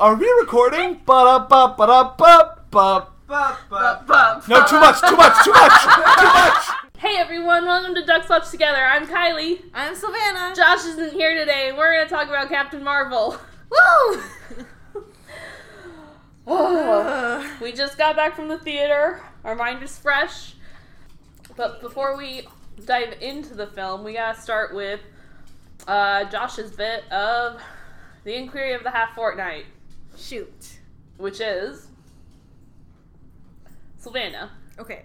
Are we recording? Ba-da-ba-ba-da-ba-ba. No, too much, too much, too much, too much. Hey everyone, welcome to Ducks Watch Together. I'm Kylie. I'm Savannah. Josh isn't here today. and We're gonna talk about Captain Marvel. Woo! Oh, we just got back from the theater. Our mind is fresh. But before we dive into the film, we gotta start with uh, Josh's bit of the Inquiry of the Half Fortnight, Shoot. which is Savannah. Okay.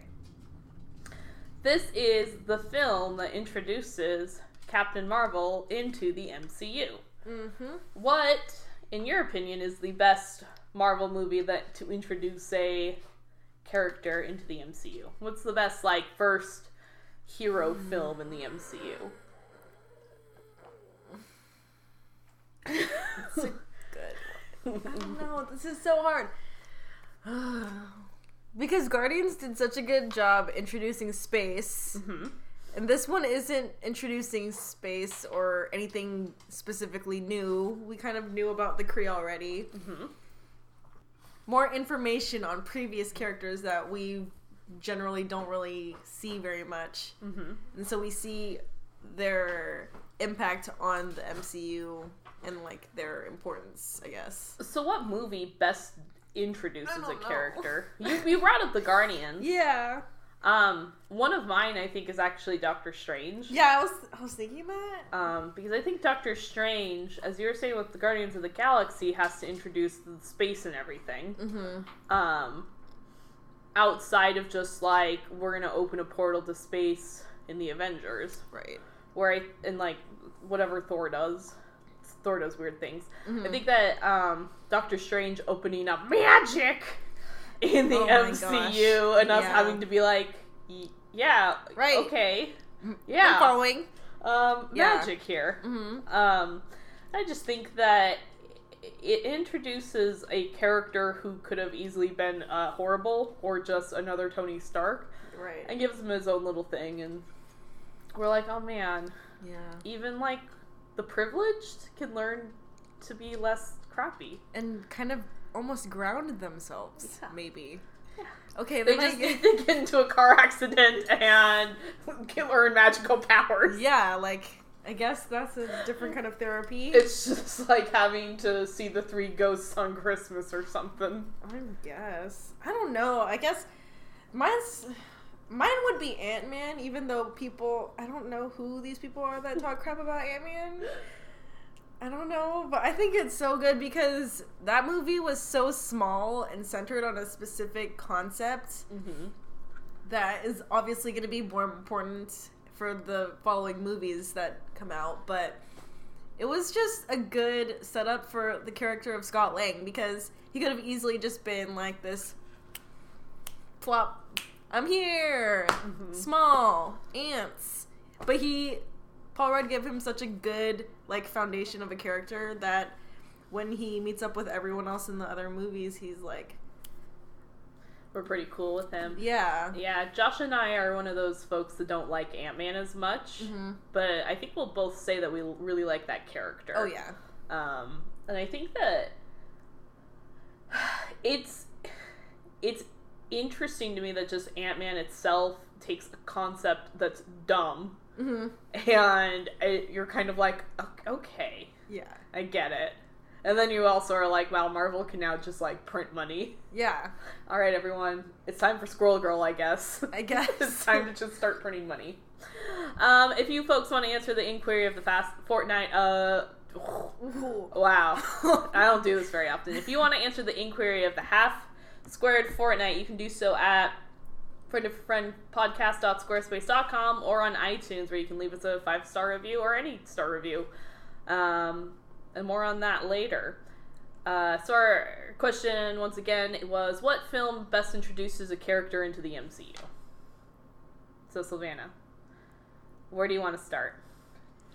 This is the film that introduces Captain Marvel into the MCU. Mm-hmm. What, in your opinion, is the best Marvel movie that to introduce a character into the MCU? What's the best like first hero film in the MCU? I don't know. This is so hard. because Guardians did such a good job introducing space. Mhm. And this one isn't introducing space or anything specifically new. We kind of knew about the Kree already. Mhm. More information on previous characters that we generally don't really see very much. Mhm. And so we see their impact on the MCU and like their importance, I guess. So, what movie best introduces a know. character? You, you brought up the Guardians. Yeah. Um, one of mine, I think, is actually Doctor Strange. Yeah, I was I was thinking that. Um, because I think Doctor Strange, as you were saying with the Guardians of the Galaxy, has to introduce the space and everything. Mm-hmm. Um, outside of just like we're gonna open a portal to space in the Avengers, Right. where I and like whatever Thor does, Thor does weird things. Mm-hmm. I think that um, Doctor Strange opening up magic in the Oh MCU and us Yeah. having to be like, yeah, Right. okay, I'm yeah, following. um, Yeah. magic here. Mm-hmm. Um, I just think that it introduces a character who could have easily been uh, horrible or just another Tony Stark, Right. and gives him his own little thing, and we're like, oh man, Yeah. even like the privileged can learn to be less crappy. And kind of almost ground themselves, Yeah. maybe. Okay, They just to get into a car accident and can learn magical powers. Yeah, like I guess that's a different kind of therapy. It's just like having to see the three ghosts on Christmas or something. I guess. I don't know. I guess mine's mine would be Ant Man, even though people I don't know who these people are that talk crap about Ant Man. I don't know, but I think it's so good because that movie was so small and centered on a specific concept Mm-hmm. that is obviously going to be more important for the following movies that come out, but it was just a good setup for the character of Scott Lang because he could have easily just been like this flop, I'm here, small, ants. But he, Paul Rudd gave him such a good like foundation of a character that when he meets up with everyone else in the other movies, he's like, We're pretty cool with him. yeah. Yeah, Josh and I are one of those folks that don't like Ant Man as much, Mhm. but I think we'll both say that we really like that character. Oh yeah. Um, and I think that it's it's interesting to me that just Ant Man itself takes a concept that's dumb, hmm and it, you're kind of like, okay, Yeah. I get it. And then you also are like, wow, Marvel can now just like print money. Yeah. All right, everyone, it's time for Squirrel Girl, I guess. I guess. it's time to just start printing money. Um, if you folks want to answer the inquiry of the fast fortnight, uh, wow, I don't do this very often. If you want to answer the inquiry of the half squared Fortnight, you can do so at friend of friend podcast.squarespace.com or on iTunes, where you can leave us a five star review or any star review. Um, and more on that later. Uh, so our question once again was what film best introduces a character into the MCU? So Savannah, where do you want to start?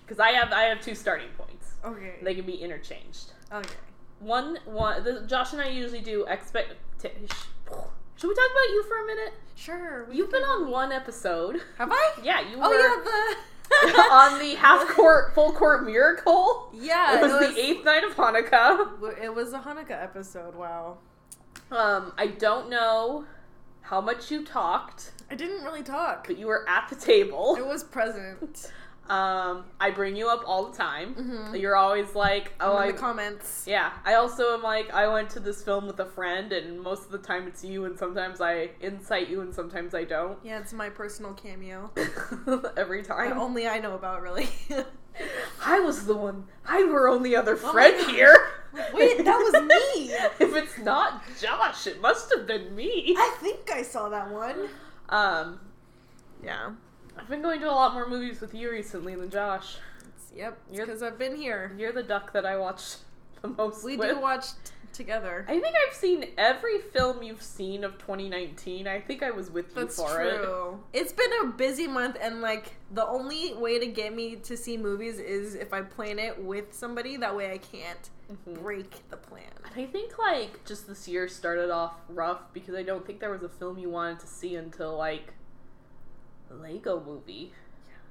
Because I have I have two starting points. Okay. They can be interchanged. okay. One one. The, Josh and I usually do expect. Should we talk about you for a minute? Sure. You've can- been on one episode. Have I? Yeah, you were. Oh yeah, the on the half court, full court miracle. Yeah, it was, the eighth night of Hanukkah. It was a Hanukkah episode. Wow. Um, I don't know how much you talked, I didn't really talk. but you were at the table. I was present. Um, I bring you up all the time. Mhm. You're always like, "Oh, in I." the comments. yeah, I also am like, I went to this film with a friend, and most of the time it's you, and sometimes I incite you, and sometimes I don't. Yeah, it's my personal cameo. Every time. only I know about, really. I was the one. I were only other Oh friend God. here. Wait, that was me. if it's not Josh, it must have been me. I think I saw that one. Um, Yeah. I've been going to a lot more movies with you recently than Josh. It's, yep. Because I've been here. You're the duck that I watch the most. We with. do watch t- together. I think I've seen every film you've seen of 2019. I think I was with you That's for it. true. It's been a busy month, and like the only way to get me to see movies is if I plan it with somebody. That way, I can't Mhm. break the plan. I think like just this year started off rough because I don't think there was a film you wanted to see until like Lego movie.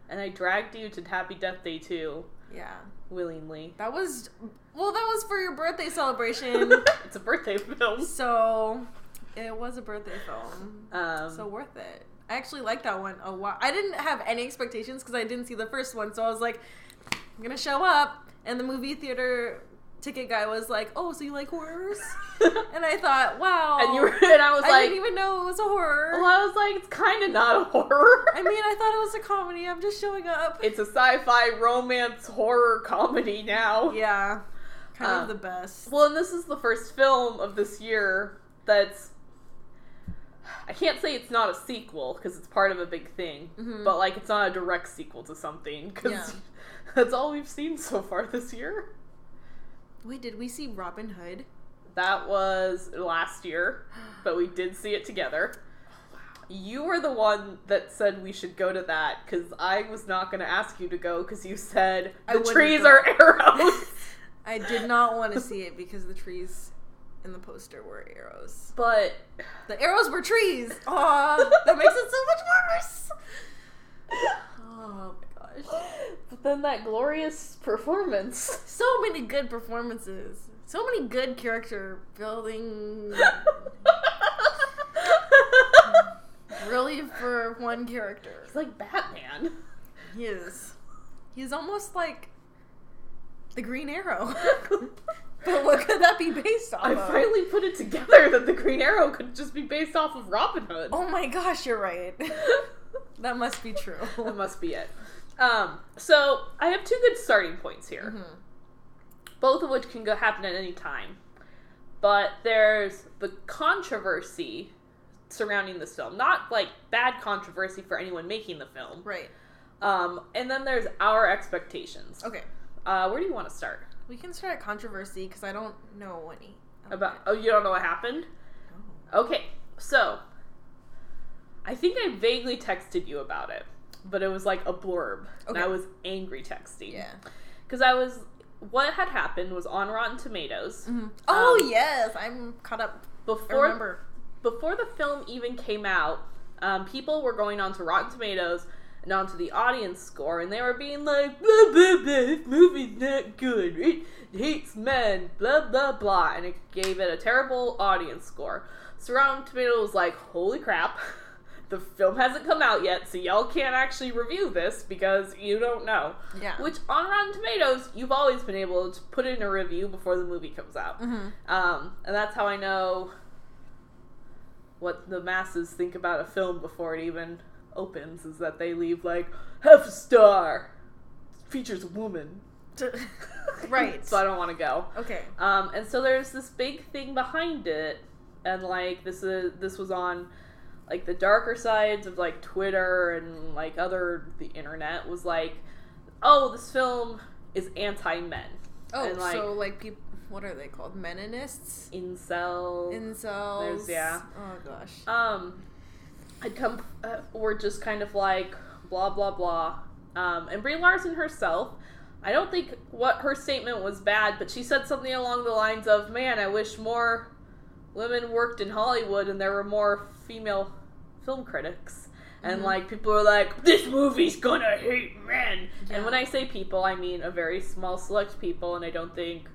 And I dragged you to Happy Death Day 2 Yeah, willingly. that was well. That was for your birthday celebration, it's a birthday film. so it was a birthday film. Um, so worth it. I actually like that one a lot. I didn't have any expectations because I didn't see the first one, so I was like, I'm gonna show up, and the movie theater ticket guy was like, "Oh, so you like horrors?" and I thought, "Wow." and you were, and I was I like, "I didn't even know it was a horror. well, I was like, it's kind of not a horror. I mean, I thought it was a comedy. I'm just showing up. it's a sci-fi romance horror comedy now. yeah, kind Uh, of the best. Well, and this is the first film of this year that's. I can't say it's not a sequel because it's part of a big thing, Mhm. but like it's not a direct sequel to something because Yeah. that's all we've seen so far this year. Wait, did we see Robin Hood? That was last year, but we did see it together. You were the one that said we should go to that because I was not going to ask you to go because you said the trees go. are arrows. I did not want to see it because the trees in the poster were arrows. but The arrows were trees. Aw, that makes it so much worse. Oh gosh. but then that glorious performance. So many good performances. So many good character building. really, for one character. It's like Batman. He is. He's almost like the Green Arrow. but what could that be based off I of? finally put it together that the Green Arrow could just be based off of Robin Hood. Oh my gosh, you're right. that must be true. that must be it. Um, so I have two good starting points here, Mhm. both of which can go happen at any time. But there's the controversy surrounding this film, not like bad controversy for anyone making the film. Right. Um, and then there's our expectations. Okay. Uh, where do you want to start? We can start at controversy because I don't know any. About it. oh, you don't know what happened? No. Okay, so I think I vaguely texted you about it, but it was like a blurb, and I was angry texting. Yeah. because I was what had happened was on Rotten Tomatoes Oh Um, yes, I'm caught up. I before remember. before the film even came out. Um, people were going onto Rotten Tomatoes and onto the audience score, and they were being like, blah blah blah, this movie's not good. It hates men, blah blah blah, and it gave it a terrible audience score. So Rotten Tomatoes was like, holy crap. The film hasn't come out yet, so y'all can't actually review this because you don't know. Yeah. Which on Rotten Tomatoes, you've always been able to put in a review before the movie comes out. hmm Um, and that's how I know what the masses think about a film before it even opens is that they leave like half a star. Features a woman. right. so I don't want to go. Okay. Um, and so there's this big thing behind it, and like this is this was on like the darker sides of like Twitter and like other the internet was like, oh, this film is anti men. Oh, And, like- so like people, what are they called? Meninists, Incel. incels. There's- yeah. Oh gosh. um had come uh, were just kind of like blah blah blah um and brie larson herself i don't think what her statement was bad but she said something along the lines of man i wish more women worked in hollywood and there were more female film critics and Mhm. like people are like, "This movie's gonna hate men." Yeah. And when I say people, I mean a very small select people, and I don't think.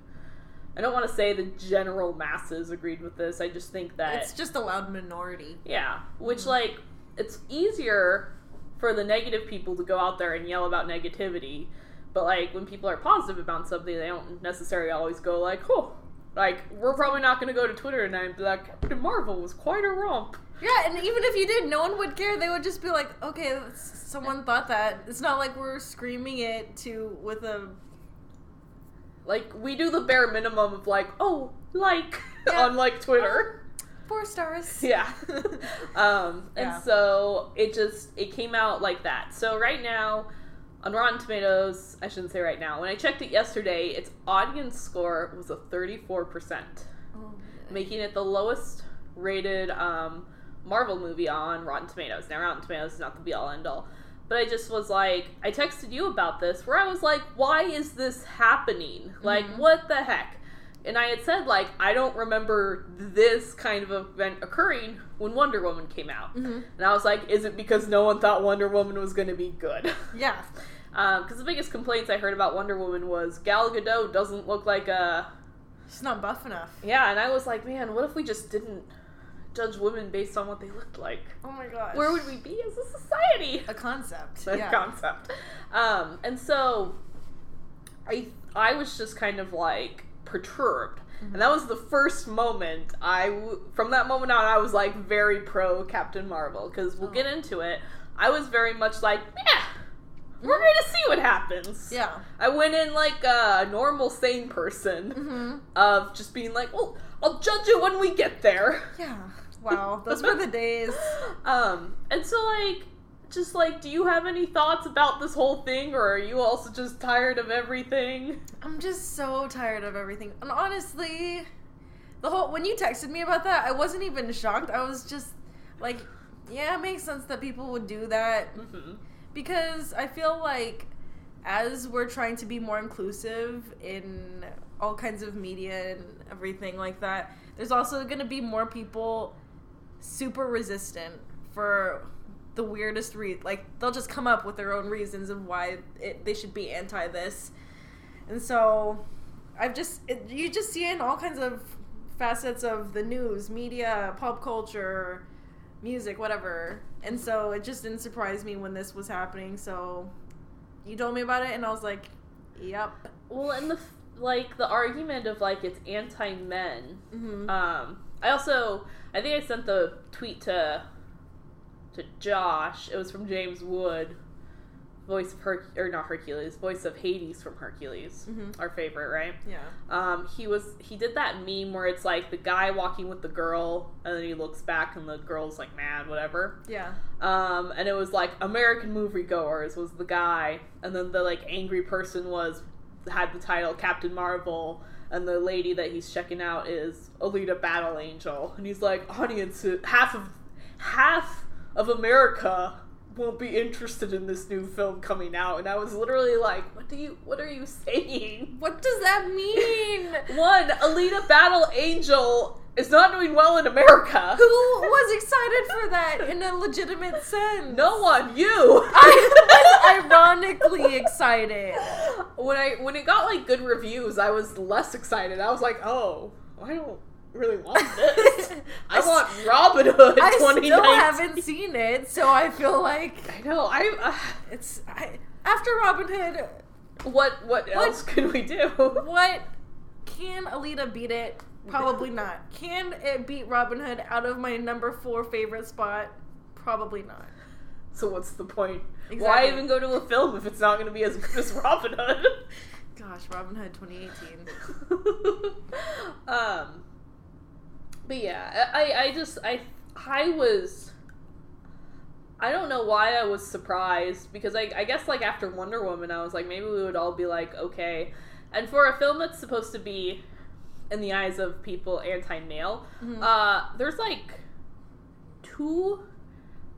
I don't want to say the general masses agreed with this. I just think that It's just a loud minority. yeah, which Mhm. like it's easier for the negative people to go out there and yell about negativity, but like when people are positive about something, they don't necessarily always go like, "Oh, like we're probably not going to go to Twitter tonight and be like, Captain Marvel was quite a romp." Yeah, and even if you did, no one would care. They would just be like, "Okay, someone thought that." It's not like we're screaming it to with a Like we do the bare minimum of like, "Oh, like" Yeah. on like Twitter. four stars. Yeah. um, and Yeah. so it just it came out like that. So right now on Rotten Tomatoes, I shouldn't say right now. When I checked it yesterday, its audience score was a 34%, Oh, making it the lowest rated um, Marvel movie on Rotten Tomatoes. Now Rotten Tomatoes is not the be all end all. But I just was like, I texted you about this where I was like, why is this happening? Like, Mhm. what the heck? And I had said, like, I don't remember this kind of event occurring when Wonder Woman came out. Mhm. And I was like, is it because no one thought Wonder Woman was going to be good? Yeah. Because the biggest complaints I heard about Wonder Woman was Gal Gadot doesn't look like a. She's not buff enough. Yeah, and I was like, man, what if we just didn't judge women based on what they looked like? Oh my gosh. Where would we be as a society? a concept? the yeah. concept. Um, and so I I was just kind of like perturbed. Mm-hmm. And that was the first moment I w- from that moment on I was like very pro Captain Marvel because we'll Oh. get into it. I was very much like, yeah, we're going to see what happens. Yeah. I went in like a normal sane person Mm-hmm. of just being like, well, I'll judge it when we get there. Yeah. Wow. Those were the days. Um, and so like, just like, do you have any thoughts about this whole thing, or are you also just tired of everything? I'm just so tired of everything. And honestly, the whole when you texted me about that, I wasn't even shocked. I was just like, yeah, it makes sense that people would do that hmm because I feel like as we're trying to be more inclusive in all kinds of media and everything like that, there's also going to be more people super resistant for the weirdest re like they'll just come up with their own reasons of why it, they should be anti this. And so I've just it, you just see in all kinds of facets of the news, media, pop culture, music, whatever. And so it just didn't surprise me when this was happening. So you told me about it, and I was like, "Yep." Well, and the like the argument of like it's anti men. Mm-hmm. Um, I also I think I sent the tweet to to Josh. It was from James Wood, voice of or not Hercules, voice of Hades from Hercules, Mhm. our favorite, right? yeah. Um, he was he did that meme where it's like the guy walking with the girl, and then he looks back and the girl's like mad, whatever. Yeah. Um, and it was like American moviegoers was the guy, and then the like angry person was had the title Captain Marvel, and the lady that he's checking out is Alita Battle Angel, and he's like audience half of half of America won't be interested in this new film coming out, and I was literally like, what do you what are you saying? What does that mean? One, Alita Battle Angel is not doing well in America. Who was excited for that in a legitimate sense? No one, you. I was ironically excited. when I when it got like good reviews, I was less excited. I was like, oh, I don't really want this. I I want Robin Hood I 2019. still haven't seen it, so I feel like I know. I uh, it's I, after Robin Hood. what what else could we do? What can Alita beat it? Probably not. Can it beat Robin Hood out of my number four favorite spot? Probably not. So what's the point? Why even go to a film if it's not going to be as good as Robin Hood? Gosh, Robin Hood 2018. um, but yeah, I, I just I I was I don't know why I was surprised because I I guess like after Wonder Woman I was like maybe we would all be like okay, and for a film that's supposed to be in the eyes of people anti-male, Mhm. uh, there's like two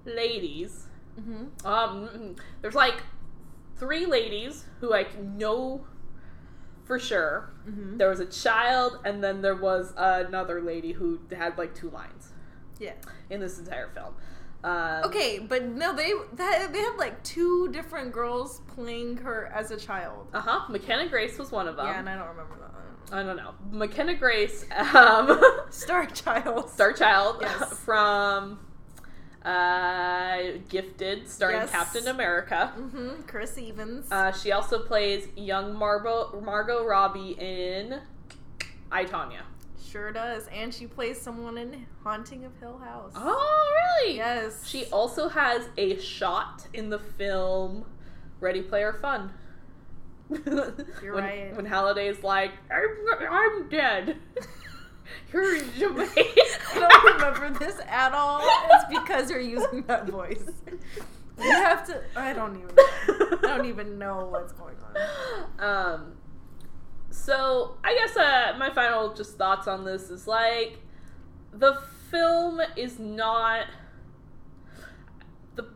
ladies. Hmm um, there's like three ladies who like know for sure. hmm There was a child, and then there was another lady who had like two lines Yeah. in this entire film. Um, Okay, but no, they that, they had like two different girls playing her as a child. Uh huh. McKenna Grace was one of them. yeah, and I don't remember that. I don't know. McKenna Grace, um, Star Child. Star Child Yes. from uh, Gifted, starring Yes. Captain America. Mm-hmm. Chris Evans. Uh, she also plays young Margot, Margot Robbie in I, Tonya. sure does, and she plays someone in Haunting of Hill House. Oh, really? Yes. She also has a shot in the film Ready Player Fun. You're when, right. When Halliday's like, I'm, I'm dead. You're in I don't remember this at all. It's because you're using that voice. You have to. I don't even. Know. I don't even know what's going on. Um, so I guess uh, my final just thoughts on this is like the film is not the.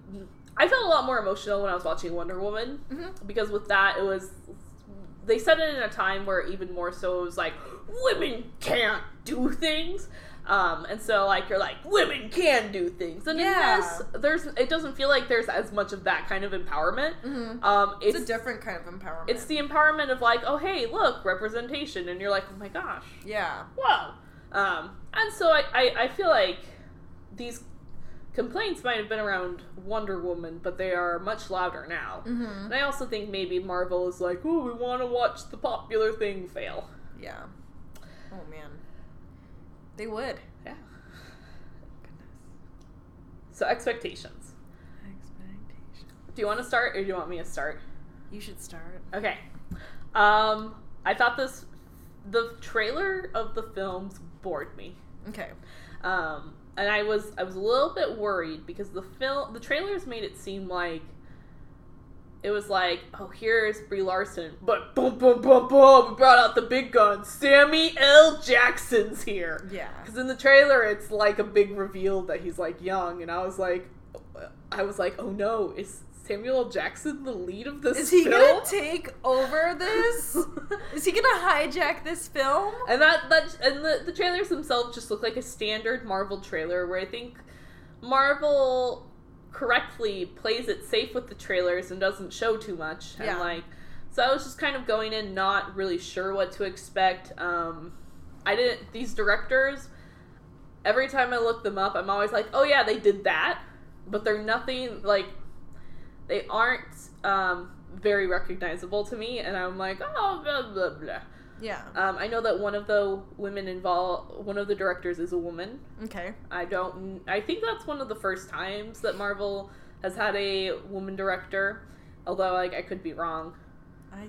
I felt a lot more emotional when I was watching Wonder Woman Mhm. because with that it was they said it in a time where even more so it was like women can't do things. Um, and so like you're like women can do things, and Yeah. in this there's it doesn't feel like there's as much of that kind of empowerment. Mhm. Um, It's, a different kind of empowerment. it's the empowerment of like, oh hey, look, representation, and you're like, oh my gosh, yeah. whoa. Um, and so I, I, I feel like these complaints might have been around Wonder Woman, but they are much louder now. Mm-hmm. And I also think maybe Marvel is like, oh, we want to watch the popular thing fail. Yeah. Oh man. They would. Yeah. Goodness. So expectations. Expectation. Do you want to start, or do you want me to start? You should start. Okay. Um, I thought this, the trailer of the films bored me. Okay. Um, and I was I was a little bit worried because the film the trailers made it seem like it was like, oh, here's Brie Larson, but boom, boom, boom, boom, we brought out the big guns. Sammy L. Jackson's here. Yeah. Because in the trailer, it's like a big reveal that he's like young, and I was like, I was like, oh no, is Samuel L. Jackson the lead of this Is he film? gonna take over this? Is he gonna hijack this film? And that that and the, the trailers themselves just look like a standard Marvel trailer where I think Marvel correctly plays it safe with the trailers and doesn't show too much. And Yeah. like so I was just kind of going in not really sure what to expect. Um I didn't these directors every time I look them up I'm always like, "Oh yeah, they did that." But they're nothing like they aren't um very recognizable to me and I'm like, "Oh, blah blah blah." Yeah. Um, I know that one of the women involved, one of the directors is a woman. Okay. I don't. I think that's one of the first times that Marvel has had a woman director. Although, like, I could be wrong. I.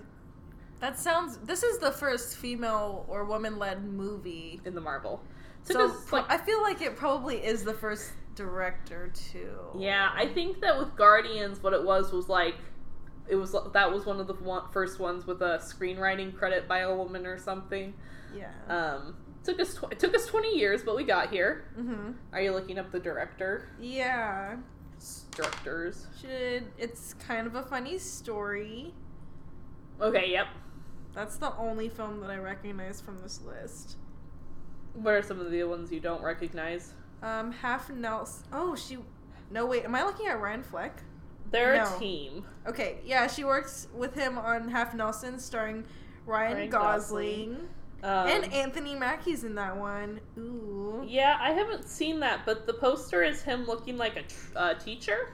That sounds. This is the first female or woman-led movie. in the Marvel. Took So us, like, I feel like it probably is the first director too. yeah, I think that with Guardians, what it was was like, it was that was one of the one, first ones with a screenwriting credit by a woman or something. Yeah. Um, took us tw- it took us twenty years, but we got here. mm-hmm. Are you looking up the director? Yeah. Directors. Should it's kind of a funny story. Okay. Yep. That's the only film that I recognize from this list. What are some of the ones you don't recognize? Um, Half Nelson. Oh, she. No, wait. Am I looking at Ryan Fleck? They're No. a team. Okay, yeah, she works with him on Half Nelson, starring Ryan, Ryan Gosling, Um, and Anthony Mackie's in that one. Ooh, yeah, I haven't seen that, but the poster is him looking like a tr- uh, teacher.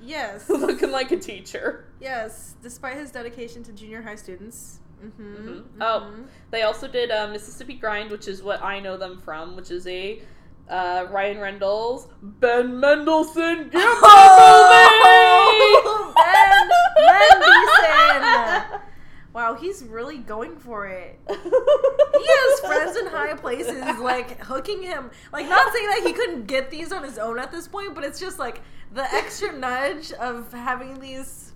yes, looking like a teacher. yes. Despite his dedication to junior high students. Mm-hmm. Mhm. Oh. They also did uh, Mississippi Grind, which is what I know them from, which is a uh, Ryan Reynolds, Ben Mendelsohn gimmick Oh, Ben Mendelsohn. Wow, he's really going for it. He has friends in high places, like hooking him. Like, not saying that he couldn't get these on his own at this point, but it's just like the extra nudge of having these.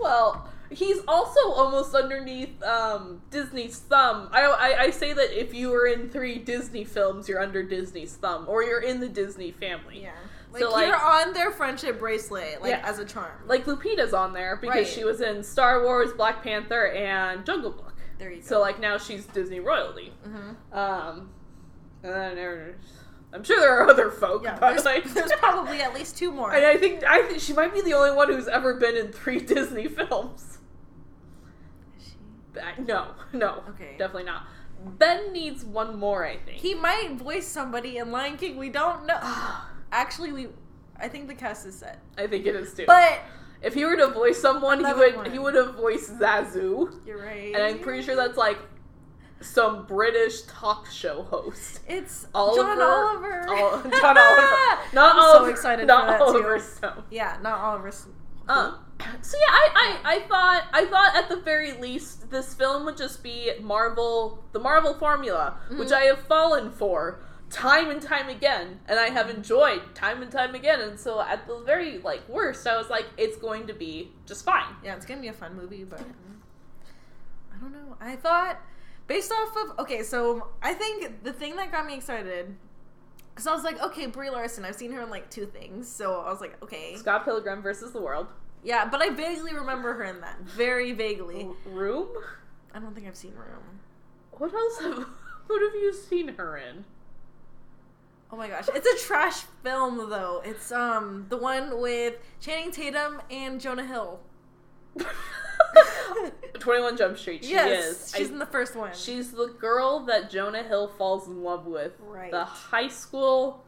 Well, he's also almost underneath um, Disney's thumb. I, I I say that if you were in three Disney films, you're under Disney's thumb, or you're in the Disney family. Yeah. Like, So, like- you're on their friendship bracelet, like Yeah. as a charm. Like Lupita's on there because Right. she was in Star Wars, Black Panther, and Jungle Book. there you go. So like now she's Disney royalty. hmm Um, and then there's I'm sure there are other folk, Yeah, but there's, like, there's probably at least two more. and I think I think she might be the only one who's ever been in three Disney films. Is she- No, no, Okay. definitely not. Ben needs one more, I think. He might voice somebody in Lion King. We don't know. Actually, we. I think the cast is set. I think it is too. But if he were to voice someone, he would one. he would have voiced Zazu, you're right. and I'm pretty sure that's like some British talk show host. it's Oliver, John Oliver. Ol- John Oliver, not I'm so Oliver, excited not for that Oliver too. Stone. Yeah, not Oliver. Um, so yeah, I, I, I thought I thought at the very least this film would just be Marvel the Marvel formula, which Mhm. I have fallen for time and time again, and I have enjoyed time and time again. And so at the very like worst, I was like, it's going to be just fine. Yeah, it's gonna be a fun movie, but I don't know. I thought based off of okay, so I think the thing that got me excited because I was like, okay, Brie Larson. I've seen her in like two things, so I was like, okay, Scott Pilgrim versus the World. yeah, but I vaguely remember her in that, very vaguely. Room. I don't think I've seen Room. What else have what have you seen her in? Oh my gosh, it's a trash film though. It's um the one with Channing Tatum and Jonah Hill. Twenty One Jump Street. She yes, is. she's I- in the first one. She's the girl that Jonah Hill falls in love with. Right. The high school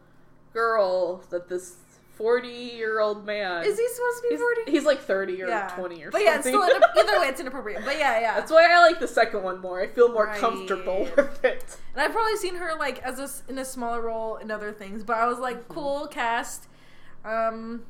girl that this 40 year old man. Is he supposed to be forty? he's like 30 or yeah, 20 or something. but something. yeah, it's still either way, it's inappropriate. But yeah, yeah. That's why I like the second one more. I feel more Right. comfortable with it. And I've probably seen her like as a in a smaller role in other things, but I was like, Mm-hmm. cool cast. Um,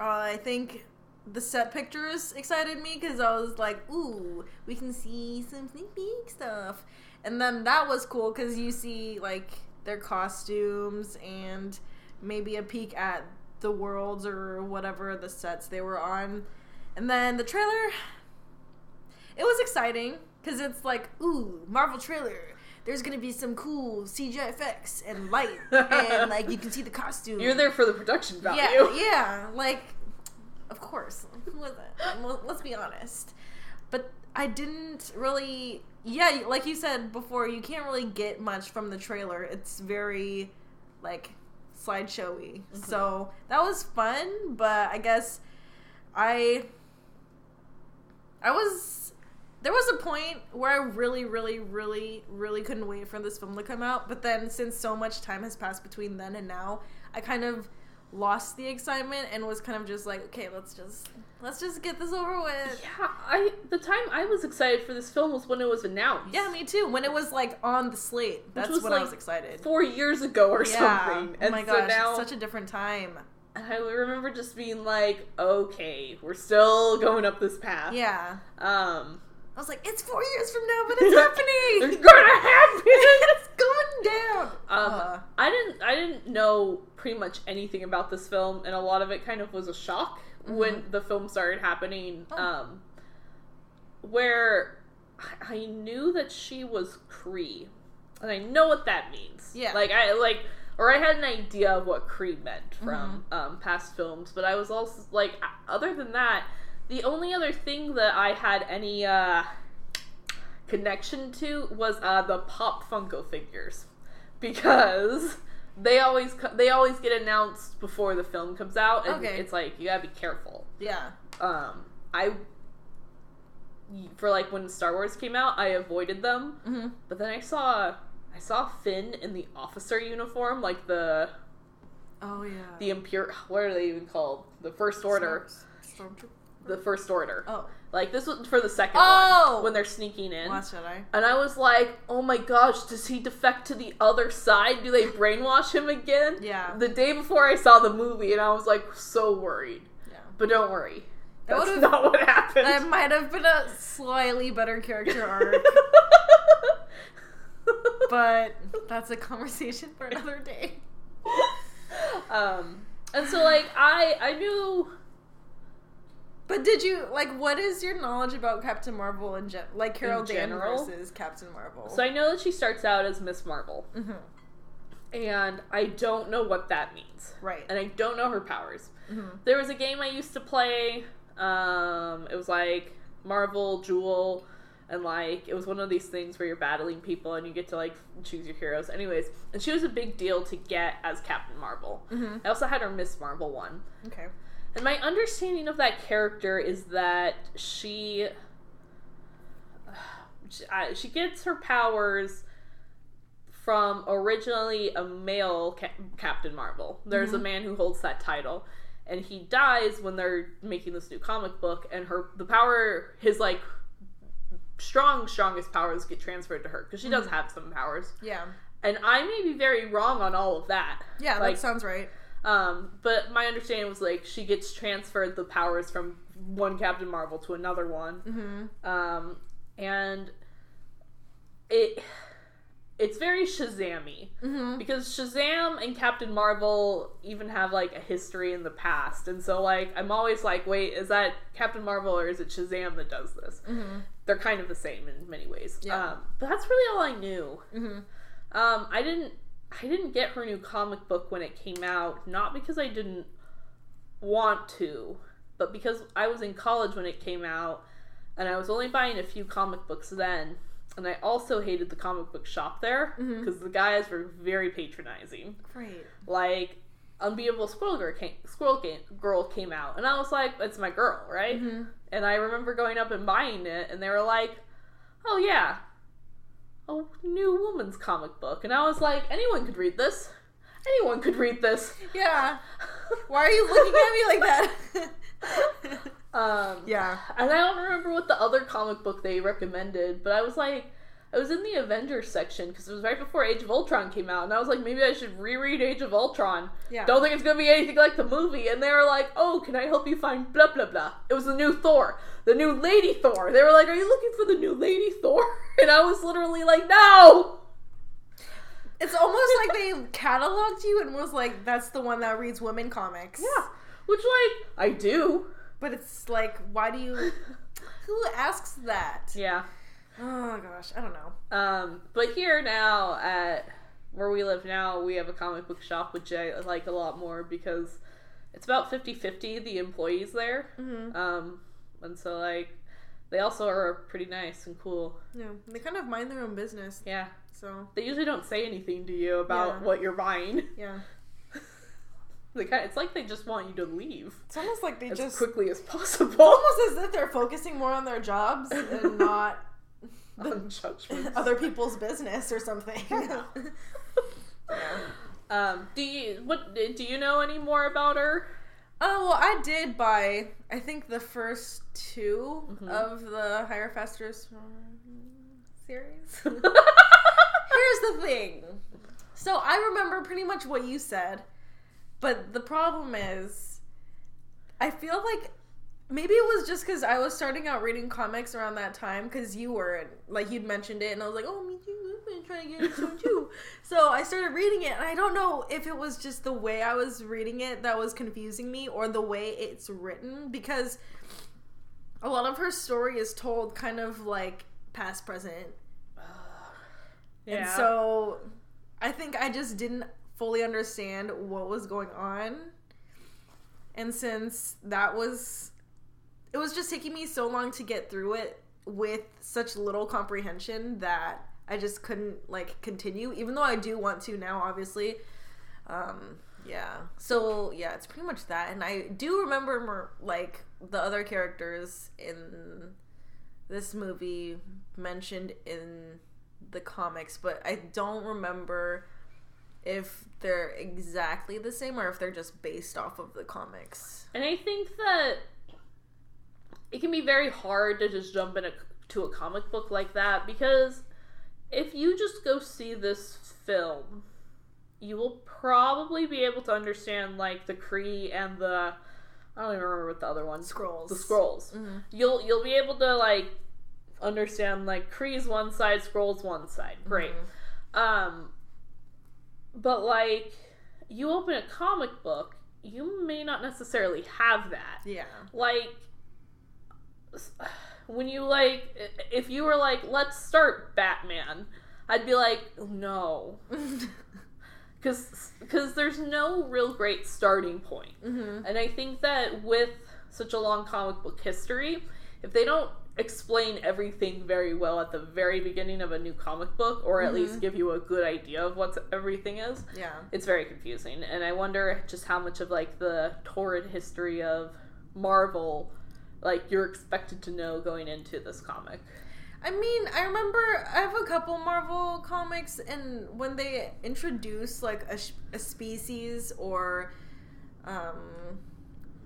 uh, I think the set pictures excited me because I was like, ooh, we can see some sneak peek stuff, and then that was cool because you see like their costumes and maybe a peek at the worlds or whatever the sets they were on, and then the trailer it was exciting because it's like, ooh, Marvel trailer. There's gonna be some cool CGI effects and light, and like you can see the costume. You're there for the production value. Yeah, yeah. Like, of course. Let- Let's be honest. But I didn't really. Yeah, like you said before, you can't really get much from the trailer. It's very, like, slideshowy. Mm-hmm. So that was fun, but I guess I. I was. There was a point where I really, really, really, really couldn't wait for this film to come out. But then, since so much time has passed between then and now, I kind of lost the excitement and was kind of just like, okay, let's just let's just get this over with. Yeah, I the time I was excited for this film was when it was announced. Yeah, me too. When it was like on the slate, that's when I was excited. four years ago or yeah. something. Oh And my so gosh, now it's such a different time. I remember just being like, okay, we're still going up this path. Yeah. Um, I was like, it's four years from now, but it's happening. it's gonna happen. down. Um, Uh, I didn't I didn't know pretty much anything about this film, and a lot of it kind of was a shock when the film started happening. Mm-hmm. Oh. Um, where I- I knew that she was Kree, and I know what that means. Yeah. like I like. Or I had an idea of what Kree meant from Mm-hmm. um, past films, but I was also like, other than that, the only other thing that I had any uh, connection to was uh, the Pop Funko figures because they always they always get announced before the film comes out, and Okay. it's like you gotta be careful. yeah. Um, I for like when Star Wars came out, I avoided them, Mm-hmm. but then I saw I saw Finn in the officer uniform, like the Oh yeah. the impure. What are they even called? The First Order. Stormtrooper. The First Order. Oh. Like this was for the second Oh! one when they're sneaking in. Last Jedi. And I was like, oh my gosh, does he defect to the other side? Do they brainwash him again? Yeah. The day before I saw the movie, and I was like so worried. Yeah. But don't worry. That That's not what happened. That might have been a slightly better character arc, but that's a conversation for another day. um, and so like I I knew But did you like? What is your knowledge about Captain Marvel and gen- like Carol In Dan general? versus Captain Marvel? so I know that she starts out as Miss Marvel, Mhm. and I don't know what that means, right. and I don't know her powers. Mhm. There was a game I used to play. Um, it was like Marvel Jewel. and like it was one of these things where you're battling people and you get to like choose your heroes. Anyways, and she was a big deal to get as Captain Marvel. Mm-hmm. I also had her Miss Marvel one. Okay. And my understanding of that character is that she she, gets her powers from originally a male ca- Captain Marvel. There's a mm-hmm. man who holds that title and he dies when they're making this new comic book and her the power his like strong strongest powers get transferred to her because she does mm-hmm. have some powers. Yeah. And I may be very wrong on all of that. Yeah, Like, that sounds right. Um, but my understanding was like she gets transferred the powers from one Captain Marvel to another one. Mm-hmm. Um, and it it's very Shazammy Mm-hmm. because Shazam and Captain Marvel even have like a history in the past, and so like I'm always like, wait, is that Captain Marvel or is it Shazam that does this? Mm-hmm. They're kind of the same in many ways. Yeah. Um, but that's really all I knew. Mm-hmm. Um, I didn't I didn't get her new comic book when it came out, not because I didn't want to, but because I was in college when it came out and I was only buying a few comic books then. And I also hated the comic book shop there because the guys were very patronizing. Great. Like, Unbeatable Squirrel Girl came, Squirrel Girl came out, and I was like, "It's my girl, right?" Mm-hmm. And I remember going up and buying it, and they were like, "Oh yeah, a new woman's comic book," and I was like, "Anyone could read this. Anyone could read this." Yeah. Why are you looking at me like that? Um, yeah. And I don't remember what the other comic book they recommended, but I was like, I was in the Avengers section because it was right before Age of Ultron came out, and I was like, maybe I should reread Age of Ultron. Yeah. Don't think it's gonna be anything like the movie. And they were like, oh, can I help you find blah blah blah? It was the new Thor, the new Lady Thor. They were like, are you looking for the new Lady Thor? And I was literally like, no. It's almost like they cataloged you and was like, "That's the one that reads women comics." Yeah. Which like I do. But it's like, why do you? Who asks that? Yeah. Oh gosh, I don't know. Um, but here now at where we live now, we have a comic book shop, which I like a lot more because it's about 50-50 the employees there. Mm-hmm. Um, and so like they also are pretty nice and cool. Yeah, they kind of mind their own business. Yeah. So They usually don't say anything to you about Yeah. what you're buying. yeah, it's like they just want you to leave it's almost like they just as just quickly as possible. almost as if they're focusing more on their jobs and not On judgments. other people's business or something. yeah. Um, do you what do you know any more about her? Oh well, I did buy. I think the first 2 Mhm. of the Higher Faster series. Here's the thing. So I remember pretty much what you said, but the problem is, I feel like maybe it was just because I was starting out reading comics around that time because you were like you'd mentioned it, and I was like, oh me too. I'm trying to get into it too. so I started reading it, and I don't know if it was just the way I was reading it that was confusing me, or the way it's written because a lot of her story is told kind of like past, present, Yeah. and so I think I just didn't fully understand what was going on. And since that was it was just taking me so long to get through it with such little comprehension that I just couldn't like continue even though I do want to now obviously. Um yeah. So yeah, it's pretty much that and I do remember like the other characters in this movie mentioned in the comics, but I don't remember if they're exactly the same or if they're just based off of the comics. And I think that it can be very hard to just jump into to a comic book like that because if you just go see this film, you will probably be able to understand like the Kree and the I don't even remember what the other one Skrulls. the Skrulls. Mhm. You'll you'll be able to like understand like Kree's one side, Skrulls one side. Great. Mhm. Um, but like, you open a comic book, you may not necessarily have that. Yeah. Like, when you like, if you were like, let's start Batman, I'd be like, no, because because there's no real great starting point. hmm And I think that with such a long comic book history, if they don't explain everything very well at the very beginning of a new comic book, or at least give you a good idea of what everything is. Yeah. It's very confusing, and I wonder just how much of like the torrid history of Marvel, like you're expected to know going into this comic. I mean, I remember I have a couple Marvel comics, and when they introduce like a, a species or um,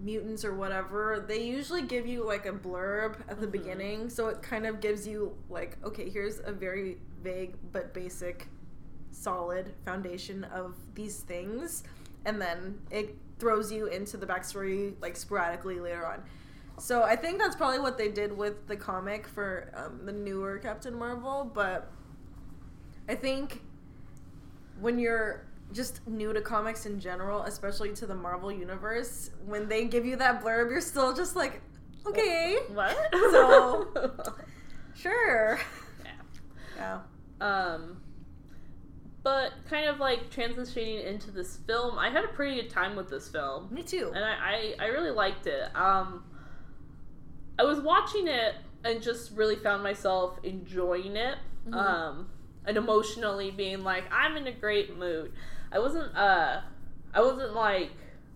mutants or whatever, they usually give you like a blurb at the beginning, so it kind of gives you like, okay, here's a very vague but basic, solid foundation of these things, and then it throws you into the backstory like sporadically later on. So I think that's probably what they did with the comic for um, the newer Captain Marvel, but I think when you're just new to comics in general, especially to the Marvel universe, when they give you that blurb, you're still just like, okay, What? So- sure. yeah. Yeah. Um, but kind of like transitioning into this film, I had a pretty good time with this film. Me too. and I, I, I really liked it. Um, I was watching it and just really found myself enjoying it, Mhm. um, and emotionally being like, I'm in a great mood. I wasn't, uh, I wasn't like,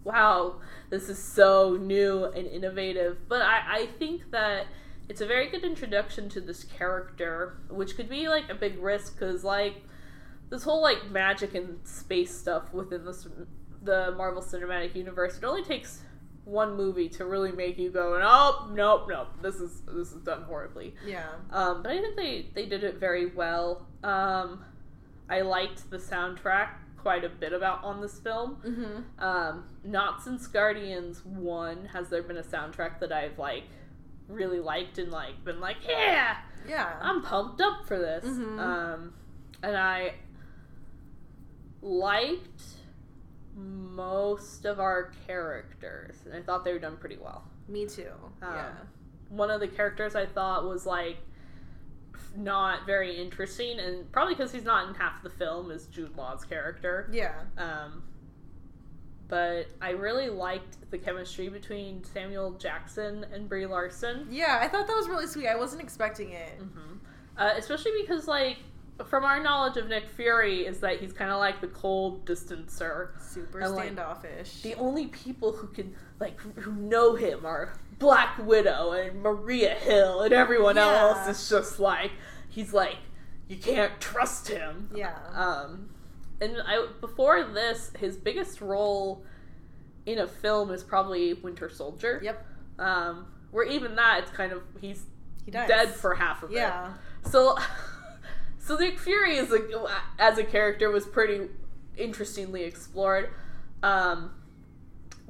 wow, this is so new and innovative, but I, I think that it's a very good introduction to this character, which could be like a big risk because like this whole like magic and space stuff within this the Marvel Cinematic Universe, it only takes one movie to really make you go, oh nope, nope, this is this is done horribly. Yeah. Um, but I think they they did it very well. Um, I liked the soundtrack quite a bit about on this film. Mm-hmm. Um, not since Guardians One has there been a soundtrack that I've like really liked and like been like, yeah, Yeah. I'm pumped up for this. Mhm. Um, and I liked most of our characters, and I thought they were done pretty well. Me too. Um, yeah. One of the characters I thought was like not very interesting, and probably because he's not in half the film, is Jude Law's character. Yeah. Um, but I really liked the chemistry between Samuel Jackson and Brie Larson. Yeah, I thought that was really sweet. I wasn't expecting it. hmm Uh, especially because, like, from our knowledge of Nick Fury, is that he's kind of like the cold distancer. Super And, like, standoffish. The only people who can, like, who know him are Black Widow and Maria Hill, and everyone Yeah. else is just like, he's like, you can't trust him. yeah. Um, and I before this, his biggest role in a film is probably Winter Soldier. yep. Um, where even that, it's kind of he's He dies. dead for half of it. Yeah. So, so Nick Fury as a as a character was pretty interestingly explored. Um,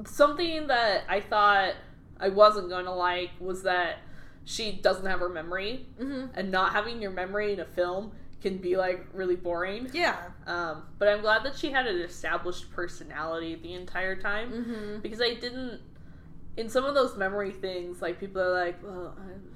something that I thought I wasn't going to like was that she doesn't have her memory, Mm-hmm. and not having your memory in a film can be like really boring. Yeah. Um, but I'm glad that she had an established personality the entire time Mm-hmm. because I didn't. In some of those memory things, like people are like, "Well, I'm, I'm a person,"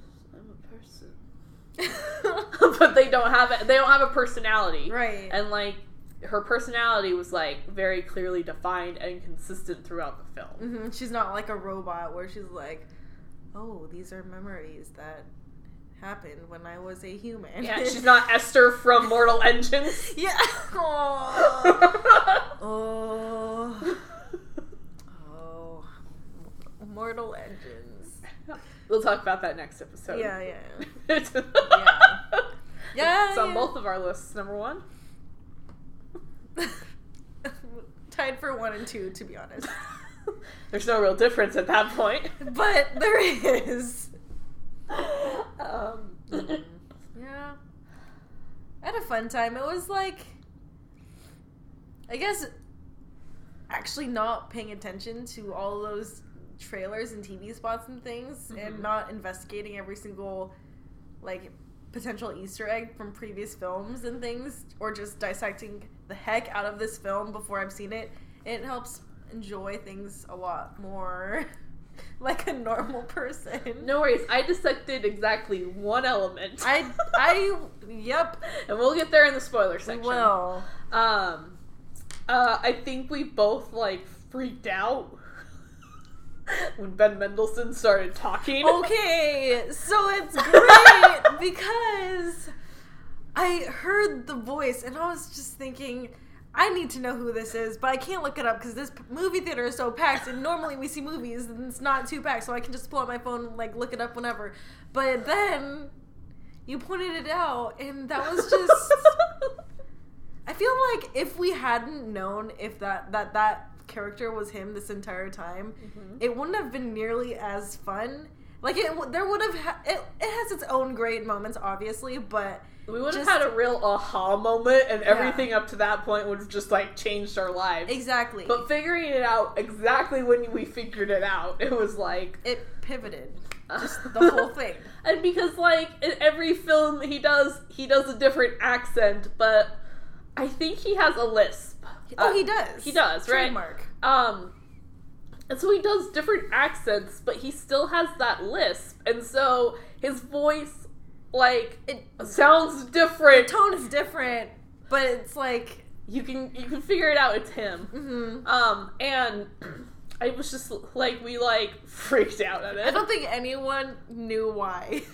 but they don't have it. They don't have a personality, right. and like her personality was like very clearly defined and consistent throughout the film. hmm She's not like a robot where she's like, "Oh, these are memories that happened when I was a human." Yeah, she's not Esther from Mortal Engines. yeah. Aw. oh. Oh. Mortal Engines. We'll talk about that next episode. Yeah, yeah. it's, Yeah. Yeah, It's on yeah. both of our lists. Number one. Tied for one and two, to be honest. There's no real difference at that point. But there is. um, Yeah. I had a fun time. It was like I guess actually not paying attention to all those trailers and TV spots and things and Mhm. not investigating every single like potential Easter egg from previous films and things or just dissecting the heck out of this film before I've seen it. It helps enjoy things a lot more like a normal person. no worries. I dissected exactly one element. I I yep. and we'll get there in the spoiler section. We will. Um, uh, I think we both like freaked out when Ben Mendelsohn started talking. Okay, so it's great because I heard the voice and I was just thinking, I need to know who this is, but I can't look it up because this movie theater is so packed. And normally we see movies and it's not too packed, so I can just pull out my phone and like look it up whenever. But then you pointed it out, and that was just. I feel like if we hadn't known if that that that character was him this entire time, Mhm. it wouldn't have been nearly as fun. Like it, there would have. Ha- it, it has its own great moments, obviously, but we would have had a real aha moment, and Yeah. everything up to that point would have just like changed our lives. exactly, But figuring it out exactly when we figured it out, it was like it pivoted just the whole thing. and because like in every film he does, he does a different accent, but I think he has a lisp. Oh, Uh, he does. he does, right? Trademark. Um, and so he does different accents, but he still has that lisp, and so his voice like It sounds different. tone is different, but it's like, You can you can figure it out. It's him. hmm Um, and I was just like we like freaked out at it. I don't think anyone knew why.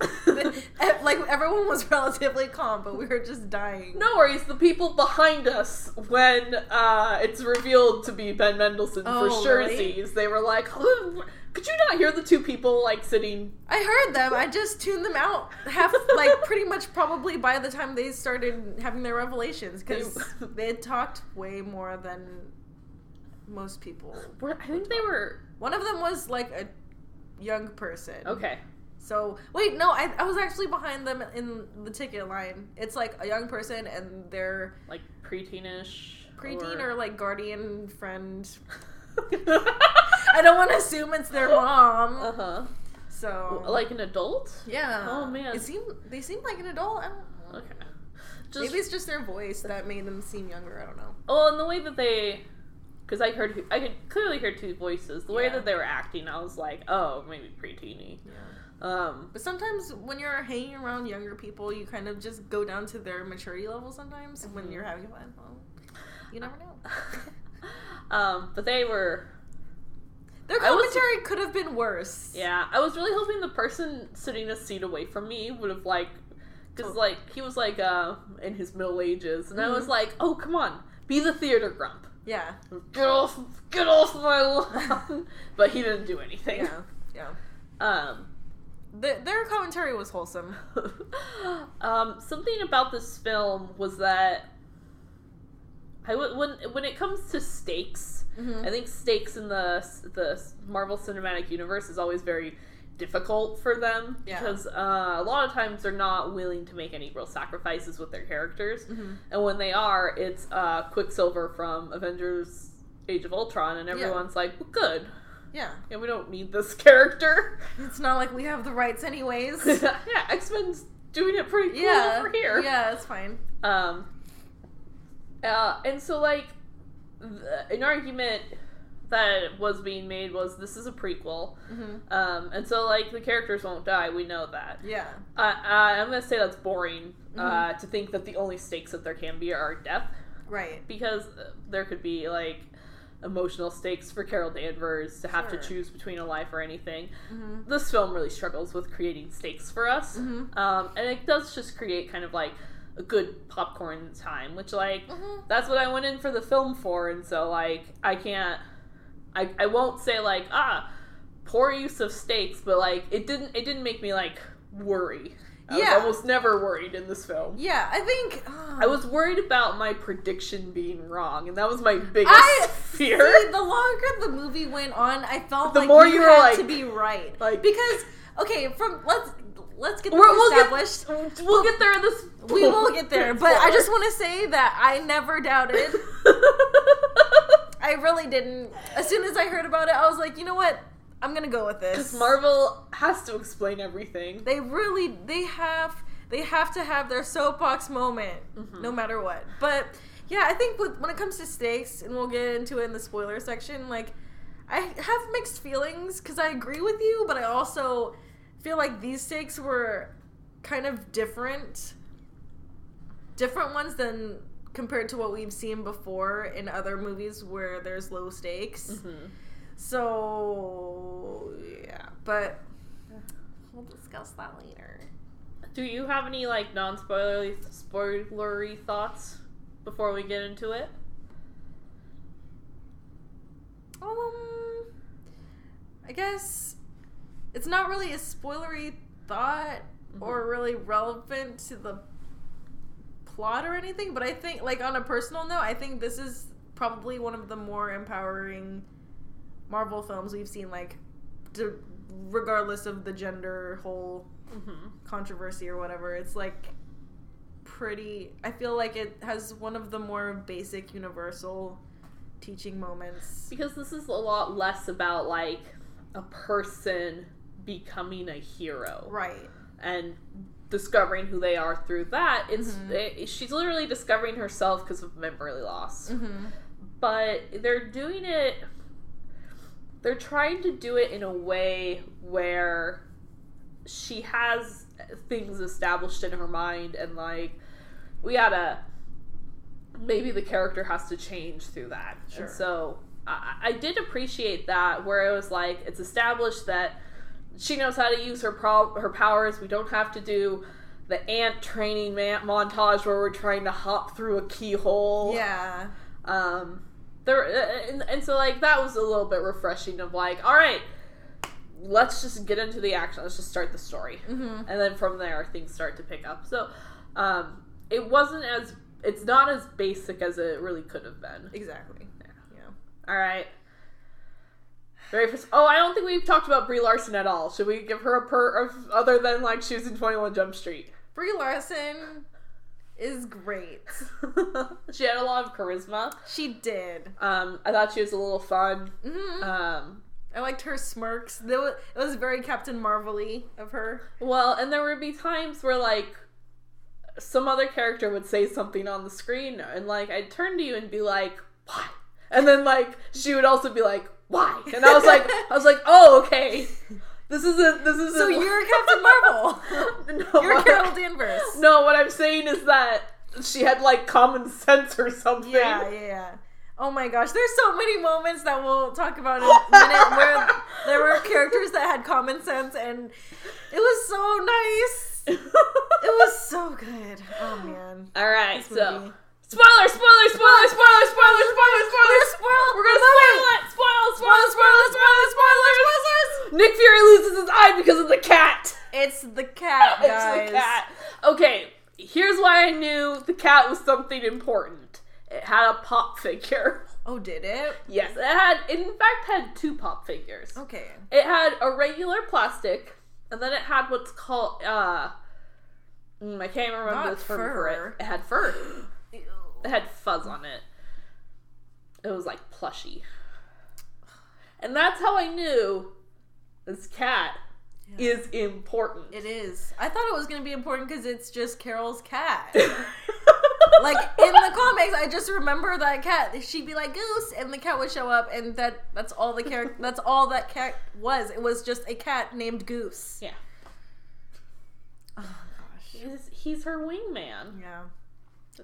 like everyone was relatively calm, but we were just dying. No worries, the people behind us, when uh, it's revealed to be Ben Mendelsohn Oh, for sure really? they were like, "Huh, could you not hear the two people like sitting? I heard them. I just tuned them out half, like pretty much probably by the time they started having their revelations because They- they had talked way more than most people. Were- I think they were One of them was like a young person. okay. So wait, no, I, I was actually behind them in the ticket line. It's like a young person and they're Like preteenish, preteen or like guardian friend. I don't want to assume it's their mom. uh huh. So Like an adult. yeah. Oh, man. it seemed they seem like an adult. I don't know. Okay. Just Maybe it's just their voice that made them seem younger. I don't know. well, and the way that they, because I heard, I could clearly hear two voices. The way Yeah. that they were acting, I was like, oh, maybe preteeny. Yeah. Um, But sometimes when you're hanging around younger people, you kind of just go down to their maturity level. Sometimes when Mhm. you're having fun, well, you never know. um, but they were Their I was- commentary could have been worse. Yeah, I was really hoping the person sitting a seat away from me would have like, because Totally. like he was like uh in his middle ages, and I was Mhm. like, oh come on, be the theater grump, Yeah. get off, get off my lawn. but he didn't do anything. Yeah. Yeah. Um, The, their commentary was wholesome. um, something about this film was that I w- when when it comes to stakes, Mhm. I think stakes in the the Marvel Cinematic Universe is always very difficult for them Yeah. because uh, a lot of times they're not willing to make any real sacrifices with their characters, Mhm. and when they are, it's uh, Quicksilver from Avengers: Age of Ultron, and everyone's like, well, "Good, Yeah. yeah, we don't need this character." It's not like we have the rights anyways. yeah, X Men's doing it pretty cool yeah. over here. Yeah, it's fine. Um, uh, and so like the, an argument that was being made was this is a prequel, hmm um, and so like the characters won't die. We know that. Yeah. Uh, uh, I'm gonna say that's boring uh, Mhm. to think that the only stakes that there can be are death, Right. because uh, there could be like emotional stakes for Carol Danvers to have Sure. to choose between a life or anything. hmm This film really struggles with creating stakes for us, Mhm. um, and it does just create kind of like a good popcorn time, which like hmm that's what I went in for the film for, and so like I can't, I I won't say like ah poor use of stakes, but like it didn't it didn't make me like worry. I Yeah. was almost never worried in this film. Yeah, I think uh, I was worried about my prediction being wrong, and that was my biggest I fear. See, the longer the movie went on, I felt The like more you, you had like- to be right. like- because okay, from let's let's get this we'll established. get we'll get there in this. we will get there, but I just want to say that I never doubted. I really didn't. As soon as I heard about it, I was like, you know what? I'm gonna go with this. Because Marvel has to explain everything. They really they have they have to have their soapbox moment Mhm. no matter what. But yeah, I think with, when it comes to stakes, and we'll get into it in the spoiler section. Like, I have mixed feelings because I agree with you, but I also feel like these stakes were kind of different, different ones than compared to what we've seen before in other movies where there's low stakes. Mhm. So yeah, but we'll discuss that later. Do you have any like non-spoilery spoilery thoughts before we get into it? Um, I guess it's not really a spoilery thought or really relevant to the plot or anything, but I think, like, on a personal note, I think this is probably one of the more empowering Marvel films we've seen, like, d- regardless of the gender whole Mm-hmm. controversy or whatever. It's like pretty. I feel like it has one of the more basic, universal teaching moments. Because this is a lot less about like a person becoming a hero Right. and discovering who they are through that. It's Mhm. it, she's literally discovering herself because of memory loss. Mm-hmm. but they're doing it they're trying to do it in a way where she has things established in her mind and like we gotta maybe the character has to change through that Sure. and so I, I did appreciate that where it was like it's established that she knows how to use her pro- her powers we don't have to do the ant training man- montage where we're trying to hop through a keyhole Yeah. um there uh, and, and so like that was a little bit refreshing of like all right let's just get into the action. Let's just start the story. Mm-hmm. and then from there things start to pick up. So um it wasn't as it's not as basic as it really could have been. Exactly. Yeah. all right. Very first oh i don't think we've talked about brie larson at all. Should we give her a per of, other than like she was in 21 jump street? Brie Larson is great. she had a lot of charisma She did. um i thought she was a little fun hmm um I liked her smirks. There was, it was very Captain Marvel-y of her. Well, and there would be times where like some other character would say something on the screen and like I'd turn to you and be like, "Why?" And then like she would also be like, "Why?" And I was like I was like, "Oh, okay. This isn't this isn't So you're Captain Marvel. no, You're Carol Danvers. No, what I'm saying is that she had like common sense or something. Yeah, yeah, yeah. Oh my gosh, there's so many moments that we'll talk about in a minute where there were characters that had common sense and it was so nice. It was so good. Oh man. All right, so spoiler, spoiler, spoiler, spoiler, spoiler, spoiler, spoiler. Spoil We're gonna. Spoil, spoil, spoil, spoil, spoilers. Fury loses his eye because of the cat. It's the cat, guys. It's the cat. Okay, here's why I knew the cat was something important. It had a pop figure. Oh, did it? Yes, it had. It in fact had two pop figures. Okay. It had a regular plastic, and then it had what's called uh. mm, I can't remember Not the term for it. It had fur. It had fuzz on it. It was like plushy. And that's how I knew this cat Yeah. is important. It is. I thought it was gonna be important because it's just Carol's cat. like in the comics, I just remember that cat. She'd be like Goose, and the cat would show up, and that that's all the character. That's all that cat was. It was just a cat named Goose. yeah. Oh gosh. He's, he's her wingman. Yeah.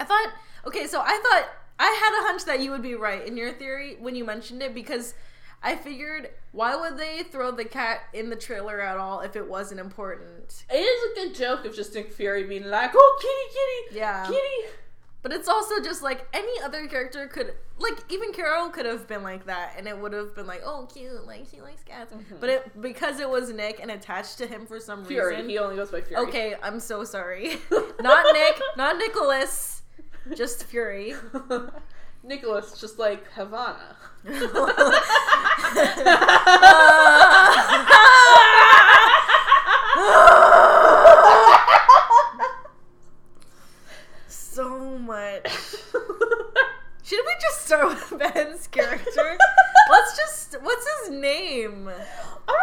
I thought. Okay, so I thought I had a hunch that you would be right in your theory when you mentioned it because. I figured, why would they throw the cat in the trailer at all if it wasn't important? It is a good joke of just Nick Fury being like, "Oh, kitty, kitty, Yeah. kitty." But it's also just like any other character could, like even Carol could have been like that, and it would have been like, oh, cute, like she likes cats. Mhm. But it because it was Nick and attached to him for some reason. Fury. reason. He only goes by Fury. Okay, I'm so sorry. not Nick, not Nicholas, just Fury. Nicholas, just like Havana. So much. Should we just start with Ben's character? Let's just. What's his name? I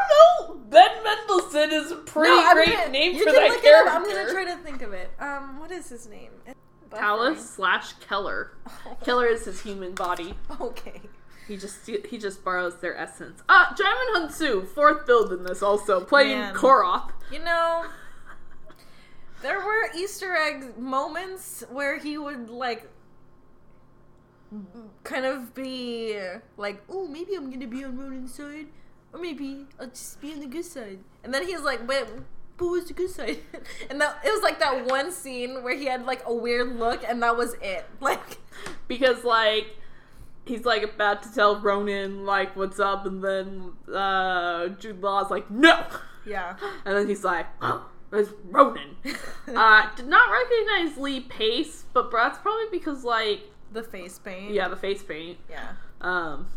don't know. Ben Mendelsohn is a pretty I'm great gonna- name for that character. I'm gonna try to think of it. Um, what is his name? Talos slash Keller. Keller is his human body. Okay. He just he just borrows their essence. Ah, Djimon Hounsou, fourth build in this also, playing Man. Korath. You know, there were Easter egg moments where he would like kind of be like, oh, maybe I'm gonna be on Ronan's side, or maybe I'll just be on the good side. And then he's like, wait, but what's the good side? and that it was like that one scene where he had like a weird look, and that was it. Like, because like he's like about to tell Ronan like what's up, and then uh, Jude Law's like no, yeah, and then he's like. Oh. It's Ronan. uh, did not recognize Lee Pace, but that's probably because like the face paint. yeah, the face paint. yeah. Um,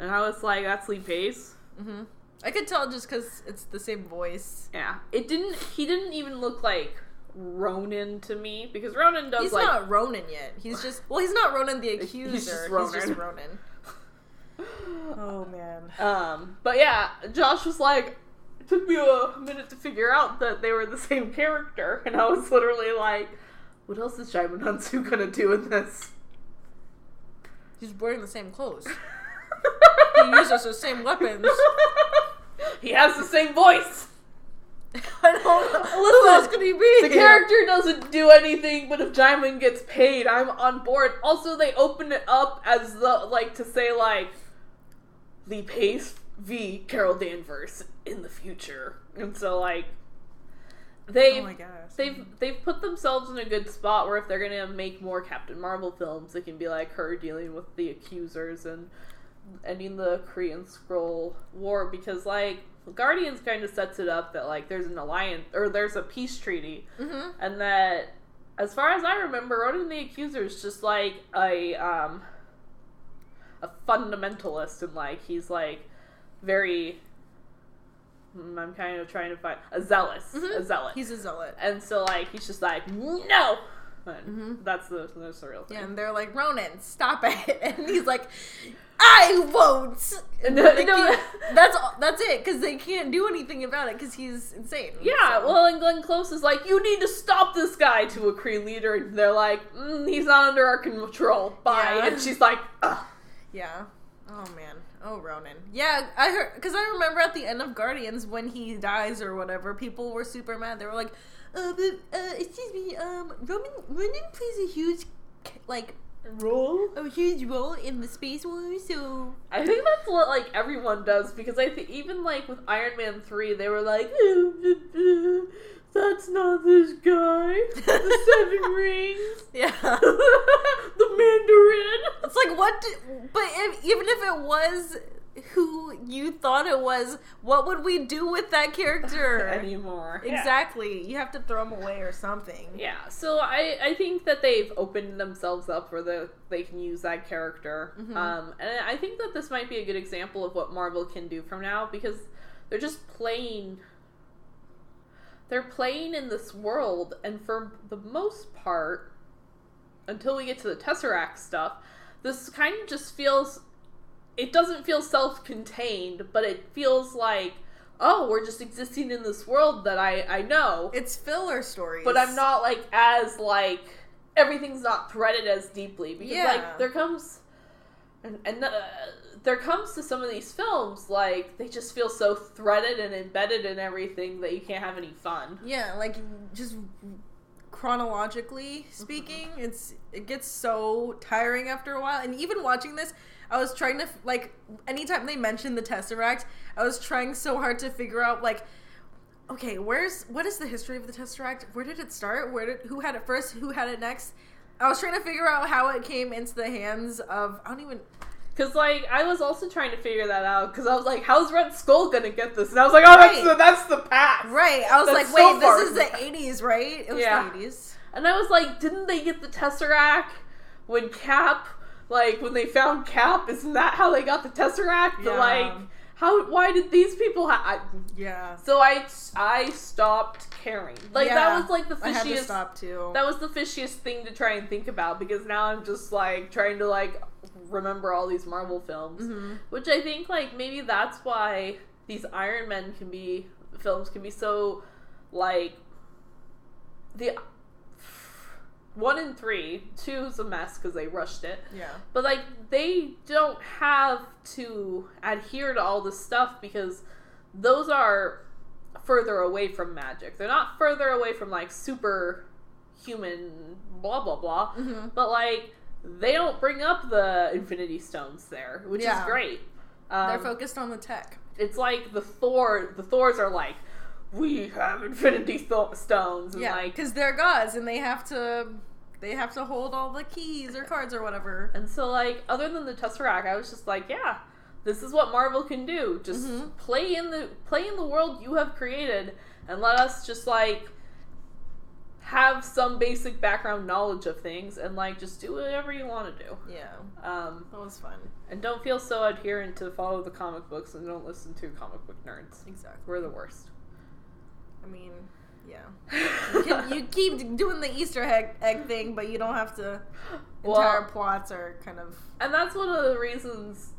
and I was like, that's Lee Pace. hmm I could tell just because it's the same voice. Yeah, it didn't. He didn't even look like Ronan to me because Ronan does He's like not Ronan yet. He's just well, he's not Ronan the He's accuser. just He's just Ronan. Ronan. Oh man. Um, but yeah, Josh was like, it took me a minute to figure out that they were the same character, and I was literally like, what else is Djimon Hounsou gonna do in this? He's wearing the same clothes. He uses the same weapons. he has the same voice. I don't know. Who else could he be? The character doesn't do anything, but if Djimon gets paid, I'm on board. Also, they open it up as the like to say like Lee Pace v Carol Danvers in the future, and so like they Oh they've they've put themselves in a good spot where if they're gonna make more Captain Marvel films, it can be like her dealing with the accusers and ending the Kree-Skrull War because like Guardians kind of sets it up that like there's an alliance or there's a peace treaty hmm and that as far as I remember, Ronan the Accuser is just like a um a fundamentalist and like he's like very mm, I'm kind of trying to find a zealous, Mhm. a zealot. He's a zealot. and so like he's just like no. Mhm. That's the that's the real thing. Yeah, and they're like, Ronan, stop it. And he's like, I won't. And No, no. that's all, that's it, because they can't do anything about it because he's insane. Yeah, So- well, and Glenn Close is like, you need to stop this guy to a Kree leader, and they're like, mm, he's not under our control. Bye. Yeah. And she's like, Ugh. Yeah. Oh man. Oh Ronan. Yeah, I heard because I remember at the end of Guardians when he dies or whatever, people were super mad. They were like, "Uh, but, uh excuse me, um, Roman Ronan plays a huge, like, roll. a huge role in the space war, so I think that's what like everyone does because I think even like with Iron Man three, they were like, "That's not this guy." The Seven Rings, yeah." the Mandarin. It's like what? Did, but if, even if it was who you thought it was, what would we do with that character anymore. Yeah. Exactly. You have to throw them away or something. Yeah, so I, I think that they've opened themselves up where the, they can use that character. Mhm. Um, and I think that this might be a good example of what Marvel can do from now because they're just playing. They're playing in this world, and for the most part, until we get to the Tesseract stuff, this kind of just feels. It doesn't feel self contained, but it feels like, oh, we're just existing in this world that I, I know It's filler stories. but I'm not like as like everything's not threaded as deeply because Yeah. like there comes and and uh, there comes to some of these films like they just feel so threaded and embedded in everything that you can't have any fun. Yeah, like just chronologically speaking, it's it gets so tiring after a while. And even watching this, I was trying to like anytime they mentioned the Tesseract, I was trying so hard to figure out like okay, where's what is the history of the Tesseract? Where did it start? Where did who had it first? Who had it next? I was trying to figure out how it came into the hands of I don't even Cause like I was also trying to figure that out because I was like, how's Red Skull gonna get this? And I was like, oh, that's the that's the past. right. I was That's like, so wait, this is the eighties, right? It was Yeah. the eighties. And I was like, didn't they get the Tesseract when Cap, like, when they found Cap? Isn't that how they got the Tesseract? Yeah. like, how? Why did these people have? Yeah. So I I stopped caring. Like Yeah, that was like the fishiest. I had to stop too. That was the fishiest thing to try and think about because now I'm just like trying to like remember all these Marvel films, Mhm. which I think like maybe that's why these Iron Men can be films can be so like the one and three. Two's a mess because they rushed it. Yeah. But like they don't have to adhere to all this stuff because those are further away from magic. They're not further away from like super human blah blah blah. Mhm. But like they don't bring up the Infinity Stones there, which Yeah. is great. Um, They're focused on the tech. it's like the Thor. The Thors are like, we have Infinity Sto- Stones, and Yeah, like, because they're gods and they have to they have to hold all the keys or cards or whatever. and so like, other than the Tesseract, I was just like, yeah, this is what Marvel can do. Just Mhm. play in the play in the world you have created, and let us just like have some basic background knowledge of things, and like just do whatever you want to do. Yeah, Um, that was fun. and don't feel so adherent to follow the comic books, and don't listen to comic book nerds. Exactly. We're the worst. I mean, yeah. You, can, you keep doing the Easter egg, egg thing, but you don't have to. Well- Entire plots are kind of. And that's one of the reasons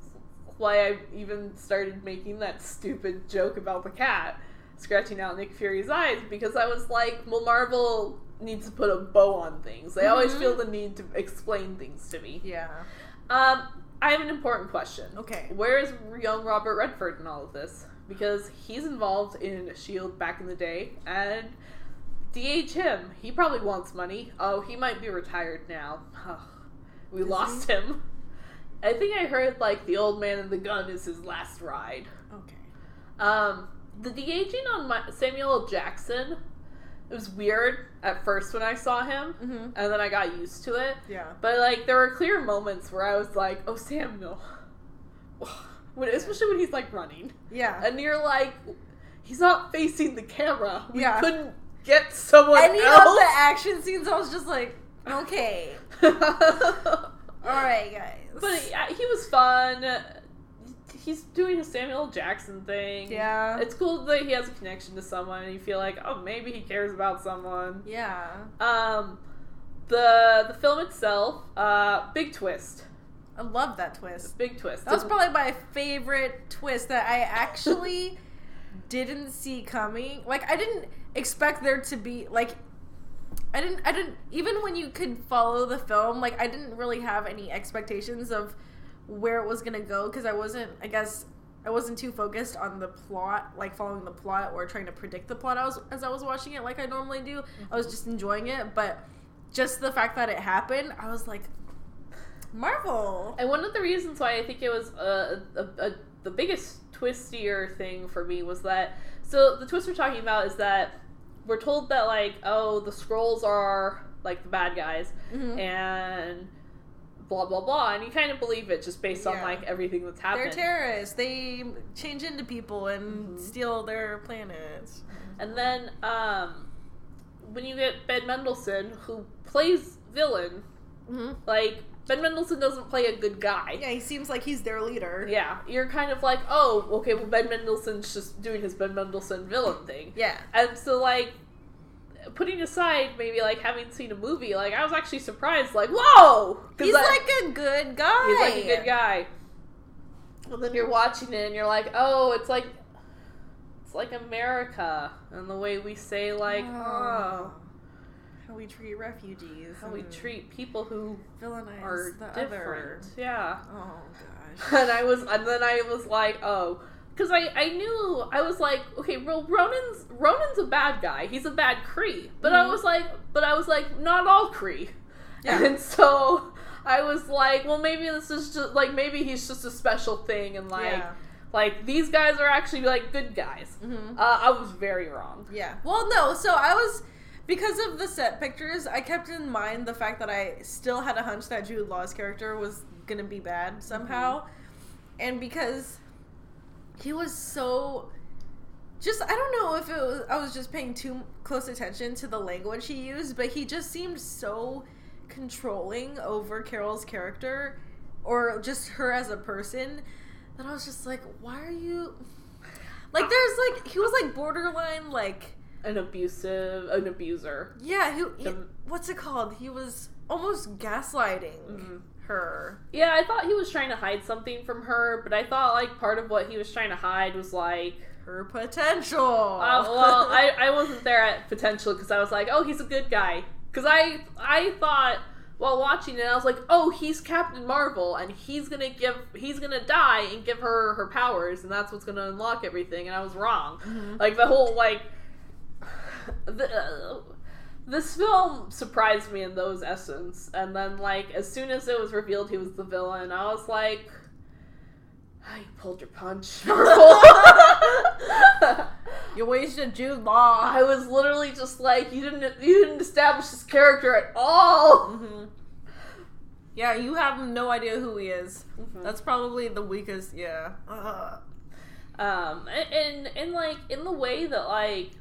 why I even started making that stupid joke about the cat scratching out Nick Fury's eyes because I was like, well, Marvel needs to put a bow on things. They always Mhm. feel the need to explain things to me. Yeah. Um, I have an important question. Okay. Where is young Robert Redford in all of this? Because he's involved in S.H.I.E.L.D. Back in the day, and DH him. He probably wants money. Oh, he might be retired now. we Is lost him. I think I heard, like, the old man and the gun is his last ride. Okay. Um, the de-aging on my, Samuel L. Jackson, it was weird at first when I saw him, Mm-hmm. and then I got used to it. Yeah. But like, there were clear moments where I was like, "Oh, Samuel," when, especially when he's like running, Yeah. and you're like, he's not facing the camera. We Yeah. couldn't get someone Any of else. the action scenes, I was just like, okay, all right, guys. but yeah, he was fun. He's doing his Samuel Jackson thing. yeah, It's cool that he has a connection to someone, and you feel like, oh, maybe he cares about someone. yeah, Um, the the film itself, uh, big twist, I love that twist. big twist. That was probably my favorite twist that I actually didn't see coming. Like I didn't expect there to be like I didn't I didn't even when you could follow the film, like I didn't really have any expectations of where it was going to go because I wasn't I guess I wasn't too focused on the plot, like following the plot or trying to predict the plot I was, as I was watching it like I normally do. I was mm-hmm. just enjoying it, but just the fact that it happened, I was like Marvel. And one of the reasons why I think it was uh, a, a, the biggest twistier thing for me was that so the twist we're talking about is that we're told that like oh the Skrulls are like the bad guys Mhm. and blah blah blah and you kind of believe it just based on like everything that's happened. They're terrorists. They change into people and Mhm. steal their planets. and then um when you get Ben Mendelsohn who plays villain Mm-hmm. like Ben Mendelsohn doesn't play a good guy Yeah, he seems like he's their leader. Yeah, you're kind of like, oh, okay, well, Ben Mendelsohn's just doing his Ben Mendelsohn villain thing. Yeah. And so, like, putting aside maybe, like, having seen a movie, like, I was actually surprised, like, whoa! He's I- like a good guy. he's like a good guy. And then you're watching it and you're like, oh, it's like, it's like America. And the way we say, like, oh, oh. How we treat refugees. how we treat people who villainize are the different. other. Yeah. Oh gosh. and I was, and then I was like, oh, because I, I knew I was like, okay, well, Ronan's Ronan's a bad guy. He's a bad Kree, but I Mhm. was like, but I was like, not all Kree, Yeah. and so I was like, well, maybe this is just like maybe he's just a special thing, and like, yeah. like these guys are actually like good guys. hmm Uh, I was very wrong. Yeah. Well, no. So I was because of the set pictures. I kept in mind the fact that I still had a hunch that Jude Law's character was gonna be bad somehow, mm-hmm. and because he was so. Just I don't know if it was I was just paying too close attention to the language he used, but he just seemed so controlling over Carol's character or just her as a person that I was just like, why are you like there's like he was like borderline like An abusive, an abuser. yeah, he, he- what's it called? He was almost gaslighting Mhm. her. Yeah, I thought he was trying to hide something from her, but I thought like part of what he was trying to hide was like Her potential. Uh, well, I, I wasn't there at potential because I was like, oh, he's a good guy. Because I I thought while watching it, I was like, oh, he's Captain Marvel, and he's gonna give he's gonna die and give her her powers, and that's what's gonna unlock everything. And I was wrong. Mhm. Like the whole like the uh, this film surprised me in those essence, and then like as soon as it was revealed he was the villain, I was like, oh, "You pulled your punch, You wasted Jude Law. I was literally just like, "You didn't, you didn't establish this character at all." hmm Yeah, you have no idea who he is. Mhm. That's probably the weakest. Yeah. Ugh. um and, and and like in the way that like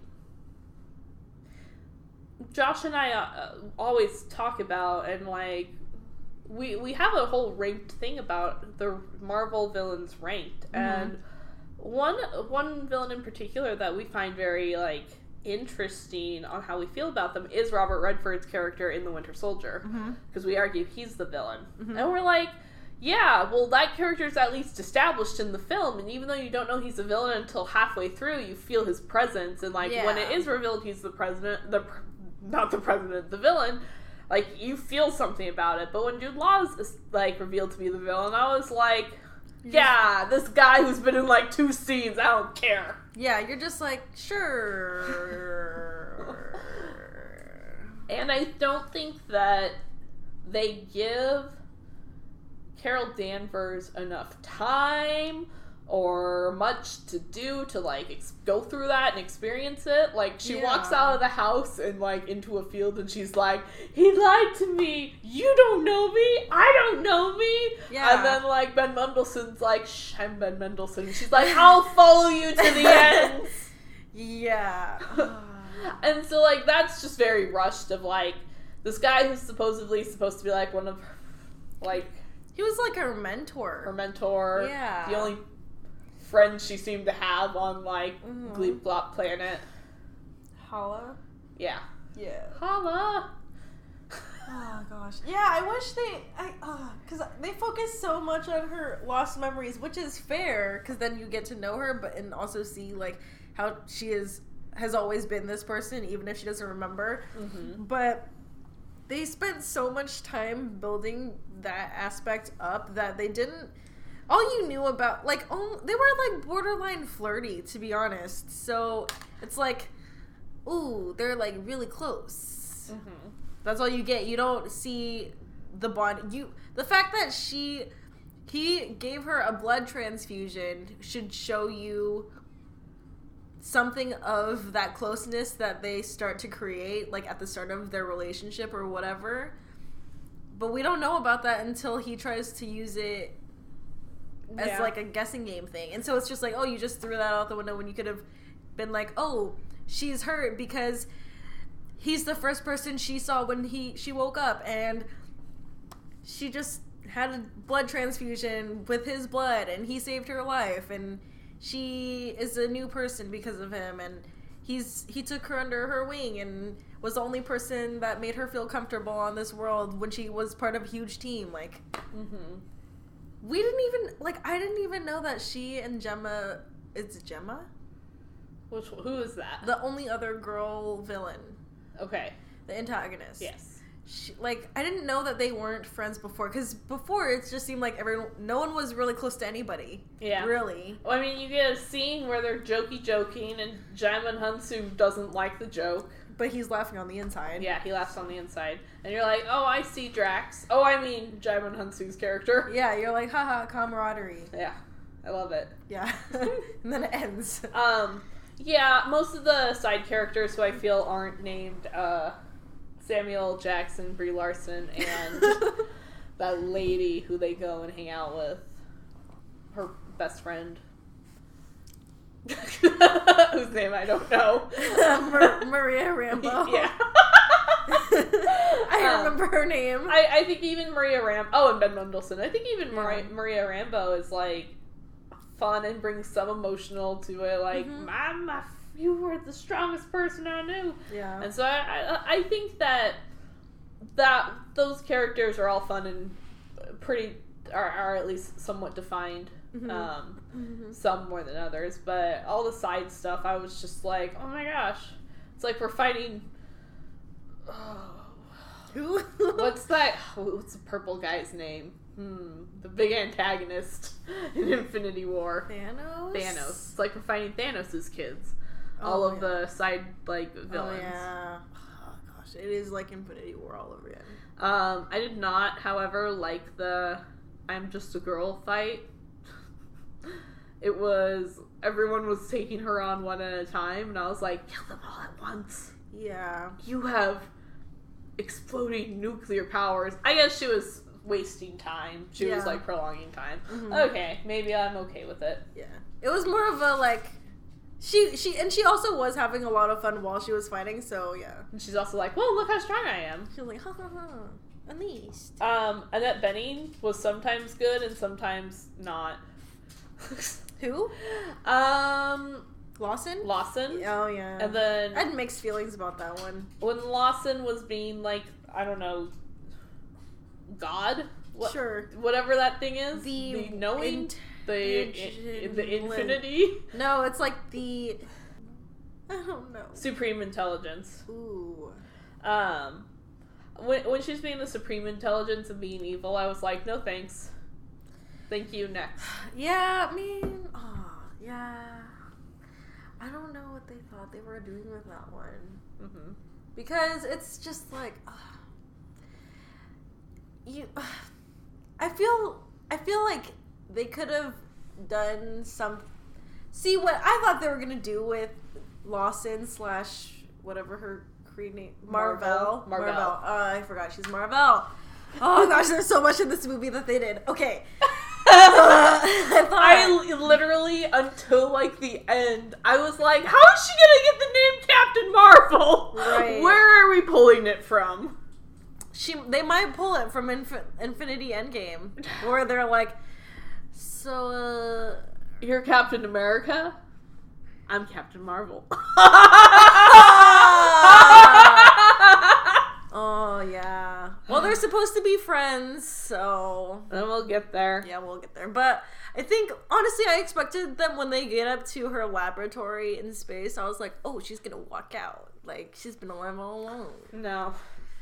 josh and i uh, always talk about and like we we have a whole ranked thing about the marvel villains ranked. And one one villain in particular that we find very like interesting on how we feel about them is robert redford's character in the winter soldier. Because we argue he's the villain. Mhm. And we're like, yeah, well, that character is at least established in the film, and even though you don't know he's a villain until halfway through, you feel his presence, and like when it is revealed he's the president, the not the president, the villain, like you feel something about it. But when Jude Law is like revealed to be the villain, I was like, yeah, this guy who's been in like two scenes, I don't care. Yeah, you're just like sure. And I don't think that they give Carol Danvers enough time or much to do to like ex- go through that and experience it. Like she walks out of the house and like into a field and she's like, "He lied to me. You don't know me. I don't know me." Yeah. And then like Ben Mendelsohn's like, "Shh, I'm Ben Mendelsohn." She's like, "I'll follow you to the end." yeah. and so like that's just very rushed of like this guy who's supposedly supposed to be like one of like he was like her mentor. her mentor Yeah. the only friend she seemed to have on like Mhm. Gleep Glop planet Hala. yeah Yeah. holla Oh gosh. Yeah, I wish they, I, uh, cause they focus so much on her lost memories, which is fair, cause then you get to know her, but and also see like how she is has always been this person, even if she doesn't remember. mm-hmm. But they spent so much time building that aspect up that they didn't. All you knew about, like, oh, they were like borderline flirty, to be honest. So it's like, ooh, they're like really close. Mm-hmm. That's all you get. You don't see the bond. You the fact that she he gave her a blood transfusion should show you something of that closeness that they start to create like at the start of their relationship or whatever. But we don't know about that until he tries to use it as Yeah. like a guessing game thing. And so it's just like, oh, you just threw that out the window when you could have been like, oh, she's hurt because he's the first person she saw when he she woke up and she just had a blood transfusion with his blood and he saved her life and she is a new person because of him and he's he took her under her wing and was the only person that made her feel comfortable on this world when she was part of a huge team like Mm-hmm. We didn't even like I didn't even know that she and Gemma it's Gemma Which who is that? the only other girl villain okay. the antagonist Yes. she, like I didn't know that they weren't friends before because before it just seemed like everyone no one was really close to anybody Yeah. really Well, I mean, you get a scene where they're jokey joking, and Djimon Hounsou doesn't like the joke. But he's laughing on the inside Yeah, he laughs on the inside, and you're like, "Oh, I see Drax." Oh, I mean Djimon Hounsou's character. yeah you're like haha camaraderie Yeah, I love it. yeah and then it ends Um, yeah, most of the side characters who I feel aren't named uh, Samuel Jackson, Brie Larson, and that lady who they go and hang out with, her best friend. Whose name I don't know. Mar- Maria Rambeau yeah. I Um, remember her name I, I think even Maria Ram. Oh, and Ben Mendelsohn. I think even Maria, Yeah. Maria Rambeau is like fun and brings some emotional to it. Like, Mhm. Mama, you were the strongest person I knew. yeah And so I, I, I think that that those characters are all fun and pretty are, are at least somewhat defined. Mhm. Um, Mhm. some more than others, but all the side stuff, I was just like, oh my gosh, it's like we're fighting. who What's that? What's the purple guy's name? Hmm, the big antagonist in Infinity War. Thanos Thanos. It's like we're fighting Thanos' kids. all Oh, of yeah. the side like villains. oh yeah oh gosh It is like Infinity War all over again. Um, I did not, however, like the I'm just a girl fight. It was everyone was taking her on one at a time, and I was like, kill them all at once. Yeah. You have exploding nuclear powers. I guess she was wasting time. She was like prolonging time. Mhm. Okay, maybe I'm okay with it. Yeah. It was more of a like she she and she also was having a lot of fun while she was fighting, so yeah. And she's also like, well, look how strong I am. She was like, ha ha ha. Unleashed. Um, Annette Bening was sometimes good and sometimes not. Who? um, Lawson? Lawson. Oh yeah. And then I had mixed feelings about that one. when Lawson was being like, I don't know, God, what, Sure. whatever that thing is, The the, knowing, int- the intelligent- the infinity, No, it's like the I don't know. supreme intelligence. Ooh. Um, when when she's being the supreme intelligence and being evil, I was like, no thanks, thank you. Next, Yeah, I mean, oh, yeah. I don't know what they thought they were doing with that one. hmm because it's just like ugh. you i feel i feel like they could have done some see what i thought they were gonna do with lawson slash whatever her Kree name marvel Marvel. Marvel. Uh, i forgot she's marvel oh gosh there's so much in this movie that they did okay I thought I li- literally until like the end, I was like, "How is she gonna get the name Captain Marvel? Right. Where are we pulling it from?" she they might pull it from Infi- Infinity Endgame where they're like so uh You're Captain America. I'm Captain Marvel. Oh yeah. Well, they're supposed to be friends, so then we'll get there. yeah, we'll get there. But I think honestly, I expected them when they get up to her laboratory in space. I was like, oh, she's gonna walk out. Like she's been alive all along. No,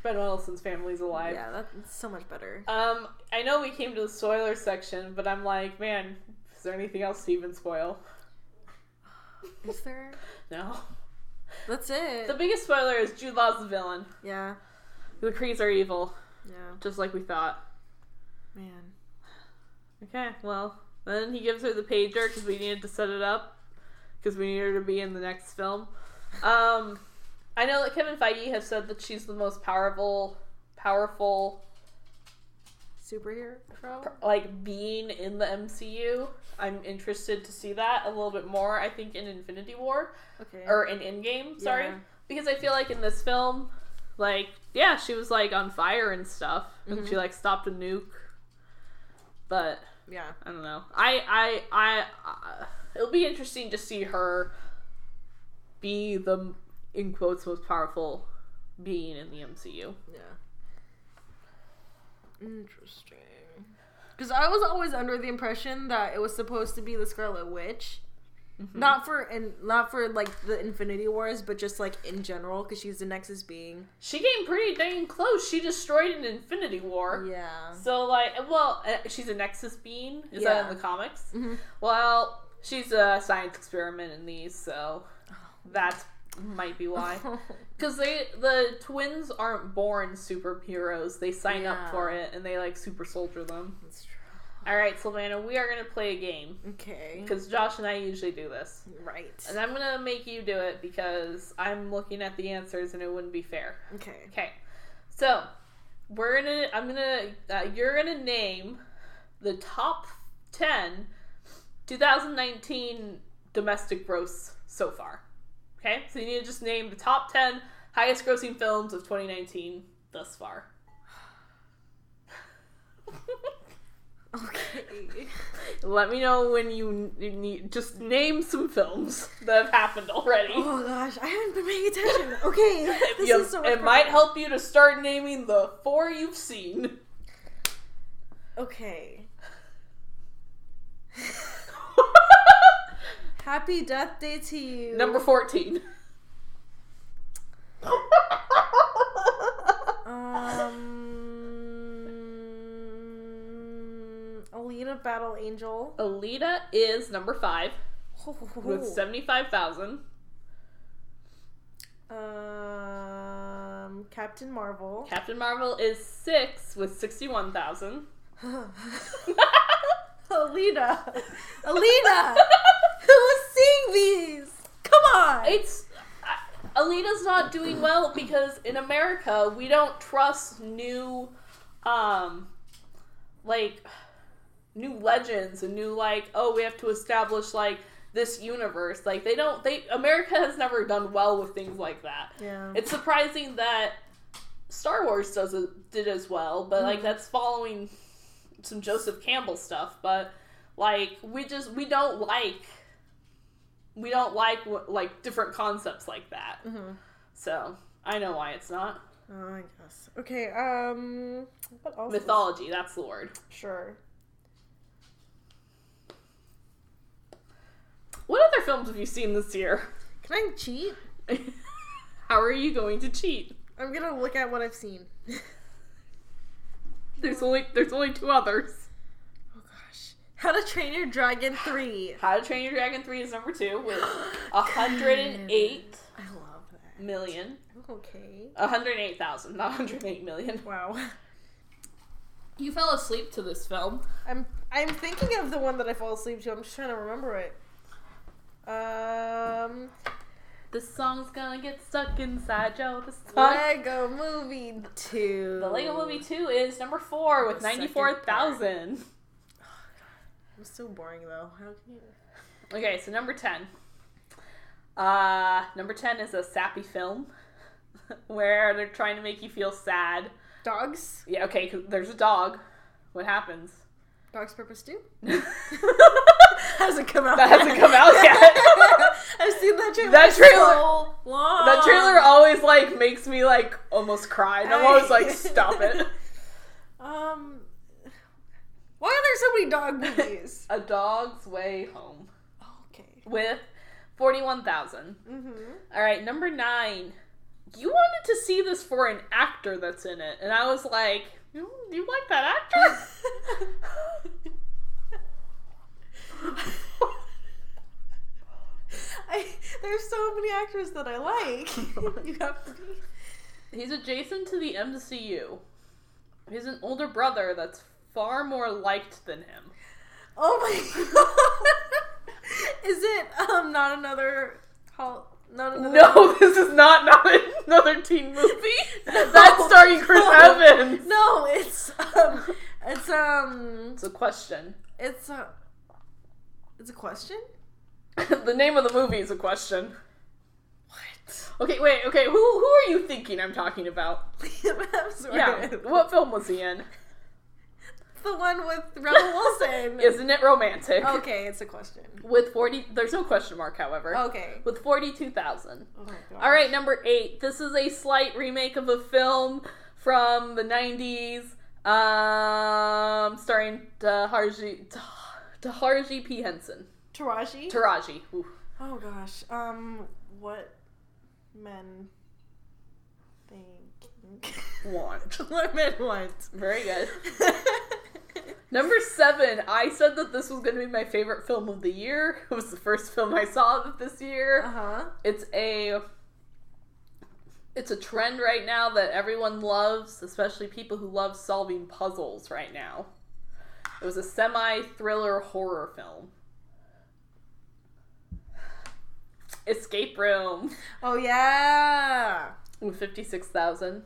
Ben Wilson's family's alive. Yeah, that's so much better. Um, I know we came to the spoiler section, but I'm like, man, is there anything else to even spoil? Is there? No. That's it. The biggest spoiler is Jude Law's the villain. yeah. The Krees are evil, Yeah. just like we thought. Man. Okay, well, then he gives her the pager because we needed to set it up because we need her to be in the next film. Um, I know that Kevin Feige has said that she's the most powerful, powerful, Superhero. like being in the MCU. I'm interested to see that a little bit more. I think in Infinity War Okay. or in Endgame, sorry, Yeah. because I feel like in this film, like yeah, she was like on fire and stuff, and Mhm. she like stopped a nuke, but. yeah. I don't know. I I I uh, it'll be interesting to see her be the in quotes most powerful being in the MCU. Yeah. Interesting. Because I was always under the impression that it was supposed to be the Scarlet Witch, not for and not for like the Infinity Wars, but just like in general, because she's the Nexus being. She came pretty dang close. She destroyed an Infinity War. Yeah. So like, well, uh, she's a Nexus being. Is Yeah. that in the comics? Mhm. Well, she's a science experiment in these, so that might be why. Because they the twins aren't born superheroes. They sign Yeah. up for it and they like super soldier them. That's true. All right, Sylvana, we are gonna play a game Okay. because Josh and I usually do this, Right. and I'm gonna make you do it because I'm looking at the answers and it wouldn't be fair. Okay. Okay, so we're gonna I'm gonna uh, you're gonna name the top ten 2019 domestic gross so far. Okay, so you need to just name the top ten highest grossing films of 2019 thus far. Okay. Let me know when you, need. Just name some films that have happened already. Oh gosh, I haven't been paying attention. Okay. This You- is so it might help you to start naming the four you've seen. Okay. Happy Death Day to you. Number fourteen. Um, Alita Battle Angel Alita is number five with seventy-five thousand. Um, Um, Captain Marvel. Captain Marvel is six with sixty-one thousand. Alita. Alita. Who was seeing these? Come on. It's uh, Alita's not doing well because in America we don't trust new, um, like new legends and new like oh we have to establish like this universe like they don't they America has never done well with things like that. yeah. It's surprising that Star Wars does it, did as well, but like Mhm. that's following some Joseph Campbell stuff. But like we just we don't like we don't like like different concepts like that. hmm So I know why it's not Oh, I guess. Okay. Um. What else? mythology. That's the word. Sure. What other films have you seen this year? Can I cheat? How are you going to cheat? I'm gonna look at what I've seen. There's only there's only two others. Oh gosh. How to Train Your Dragon 3. How to Train Your Dragon Three is number two with a hundred and eight I love that. million. Okay. 108,000, not 108 million. Wow. You fell asleep to this film. I'm I'm thinking of the one that I fall asleep to. I'm just trying to remember it. Um, This song's gonna get stuck inside Joe. This song. Lego Movie Two. The Lego Movie 2 is number 4 with The second 94,000. I'm so boring though. How can you? Okay, so number 10. Uh, number 10 is a sappy film where they're trying to make you feel sad. Dogs. Yeah, Okay. there's a dog. What happens? Dogs Purpose that Hasn't come out. That hasn't come out yet. I've seen that trailer. That trailer- So long. That trailer always like makes me like almost cry. And I'm always like, stop it. Um, why are there so many dog movies? A Dog's Way Home okay. with 41,000. Mm-hmm. All right, number 9. You wanted to see this for an actor that's in it. And I was like, you, you like that actor? I, there's so many actors that I like. you have to be. He's adjacent to the MCU. He's an older brother that's far more liked than him. Oh my god! Is it um not another? Hol- not another? No, this is not, not another teen movie. That's starring Chris No. Evans. No, it's um, it's um, It's a question. it's a, it's a question. the name of the movie is a question. What? Okay, wait, okay, who who are you thinking I'm talking about? Yeah, what film was he in? The one with Rebel Wilson. Isn't it romantic? Okay, it's a question. With 40, there's no question mark, however. Okay. With 42,000. Oh All right, number eight. This is a slight remake of a film from the 90s, um, starring Taharji, Taharji P. Henson. Taraji. Taraji. Ooh. oh gosh. Um, what men think? Want. what men want. Very good. Number seven, I said that this was going to be my favorite film of the year. It was the first film I saw this year. Uh huh. It's a it's a trend right now that everyone loves, especially people who love solving puzzles right now. It was a semi-thriller horror film. Escape Room Oh yeah. with 56,000.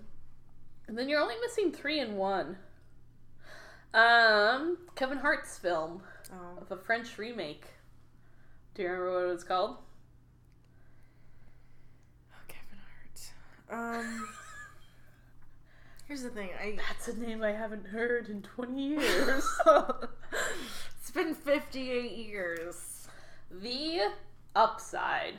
And then you're only missing 3 and 1. Um, Kevin Hart's film Oh. of a French remake. Do you remember what it was called? Kevin Hart. Um. Here's the thing. I. That's a name I haven't heard in 20 years. it's been 58 years. the Upside.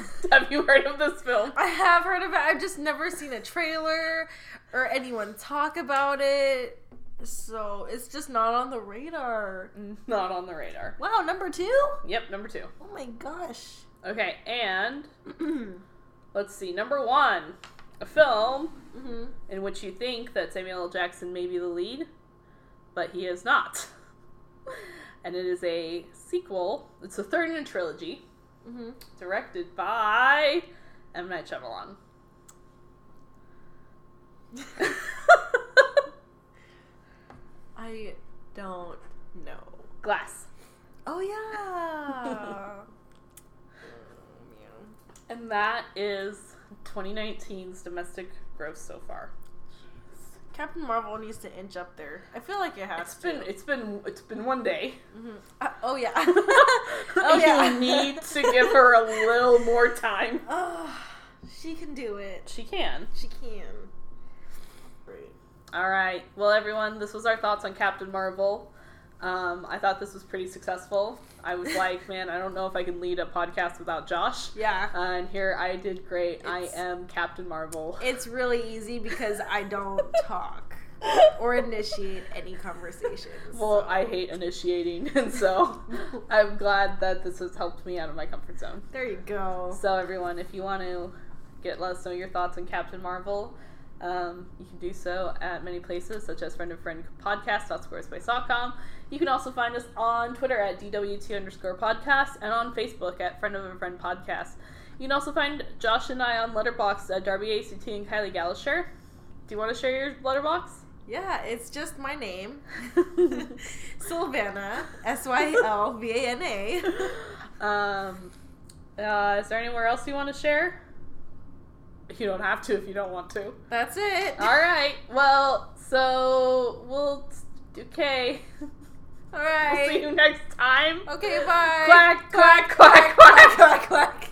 Have you heard of this film? I have heard of it. I've just never seen a trailer or anyone talk about it. So it's just not on the radar. Not on the radar. Wow, number two? Yep, number two. Oh my gosh. Okay, and mm-hmm. let's see. Number one, a film in which you think that Samuel L. Jackson may be the lead, but he is not. And it is a sequel. It's the third in a trilogy, Mm-hmm. directed by M. Night Shyamalan. I don't know. Glass. Oh yeah. And that is 2019's domestic gross so far. Captain Marvel needs to inch up there. I feel like it has It's to. been it's been it's been one day. Mhm. Uh, oh yeah. oh yeah. you need to give her a little more time. Oh, she can do it. She can. She can. Great. All right. Well, everyone, this was our thoughts on Captain Marvel. Um, I thought this was pretty successful. I was like, man, I don't know if I can lead a podcast without Josh. Yeah. Uh, and here I did great. I am Captain Marvel. It's really easy because I don't talk or initiate any conversations. Well, so. I hate initiating, and so I'm glad that this has helped me out of my comfort zone. There you go. So, everyone, if you want to get let us know your thoughts on Captain Marvel, um, you can do so at many places, such as friend of friend podcast.squarespace.com. You can also find us on Twitter at DWT underscore podcast and on Facebook at friend of a friend podcast. You can also find Josh and I on Letterboxd at Darby ACT and Kylie Gallisher. Do you want to share your letterbox? Yeah, it's just my name. Sylvana. S Y L V A N A. Um, uh, is there anywhere else you want to share? You don't have to if you don't want to. That's it. All right. Well, so we'll. Okay. All right. We'll see you next time. Okay, bye. Quack, quack, quack, quack, quack, quack. quack.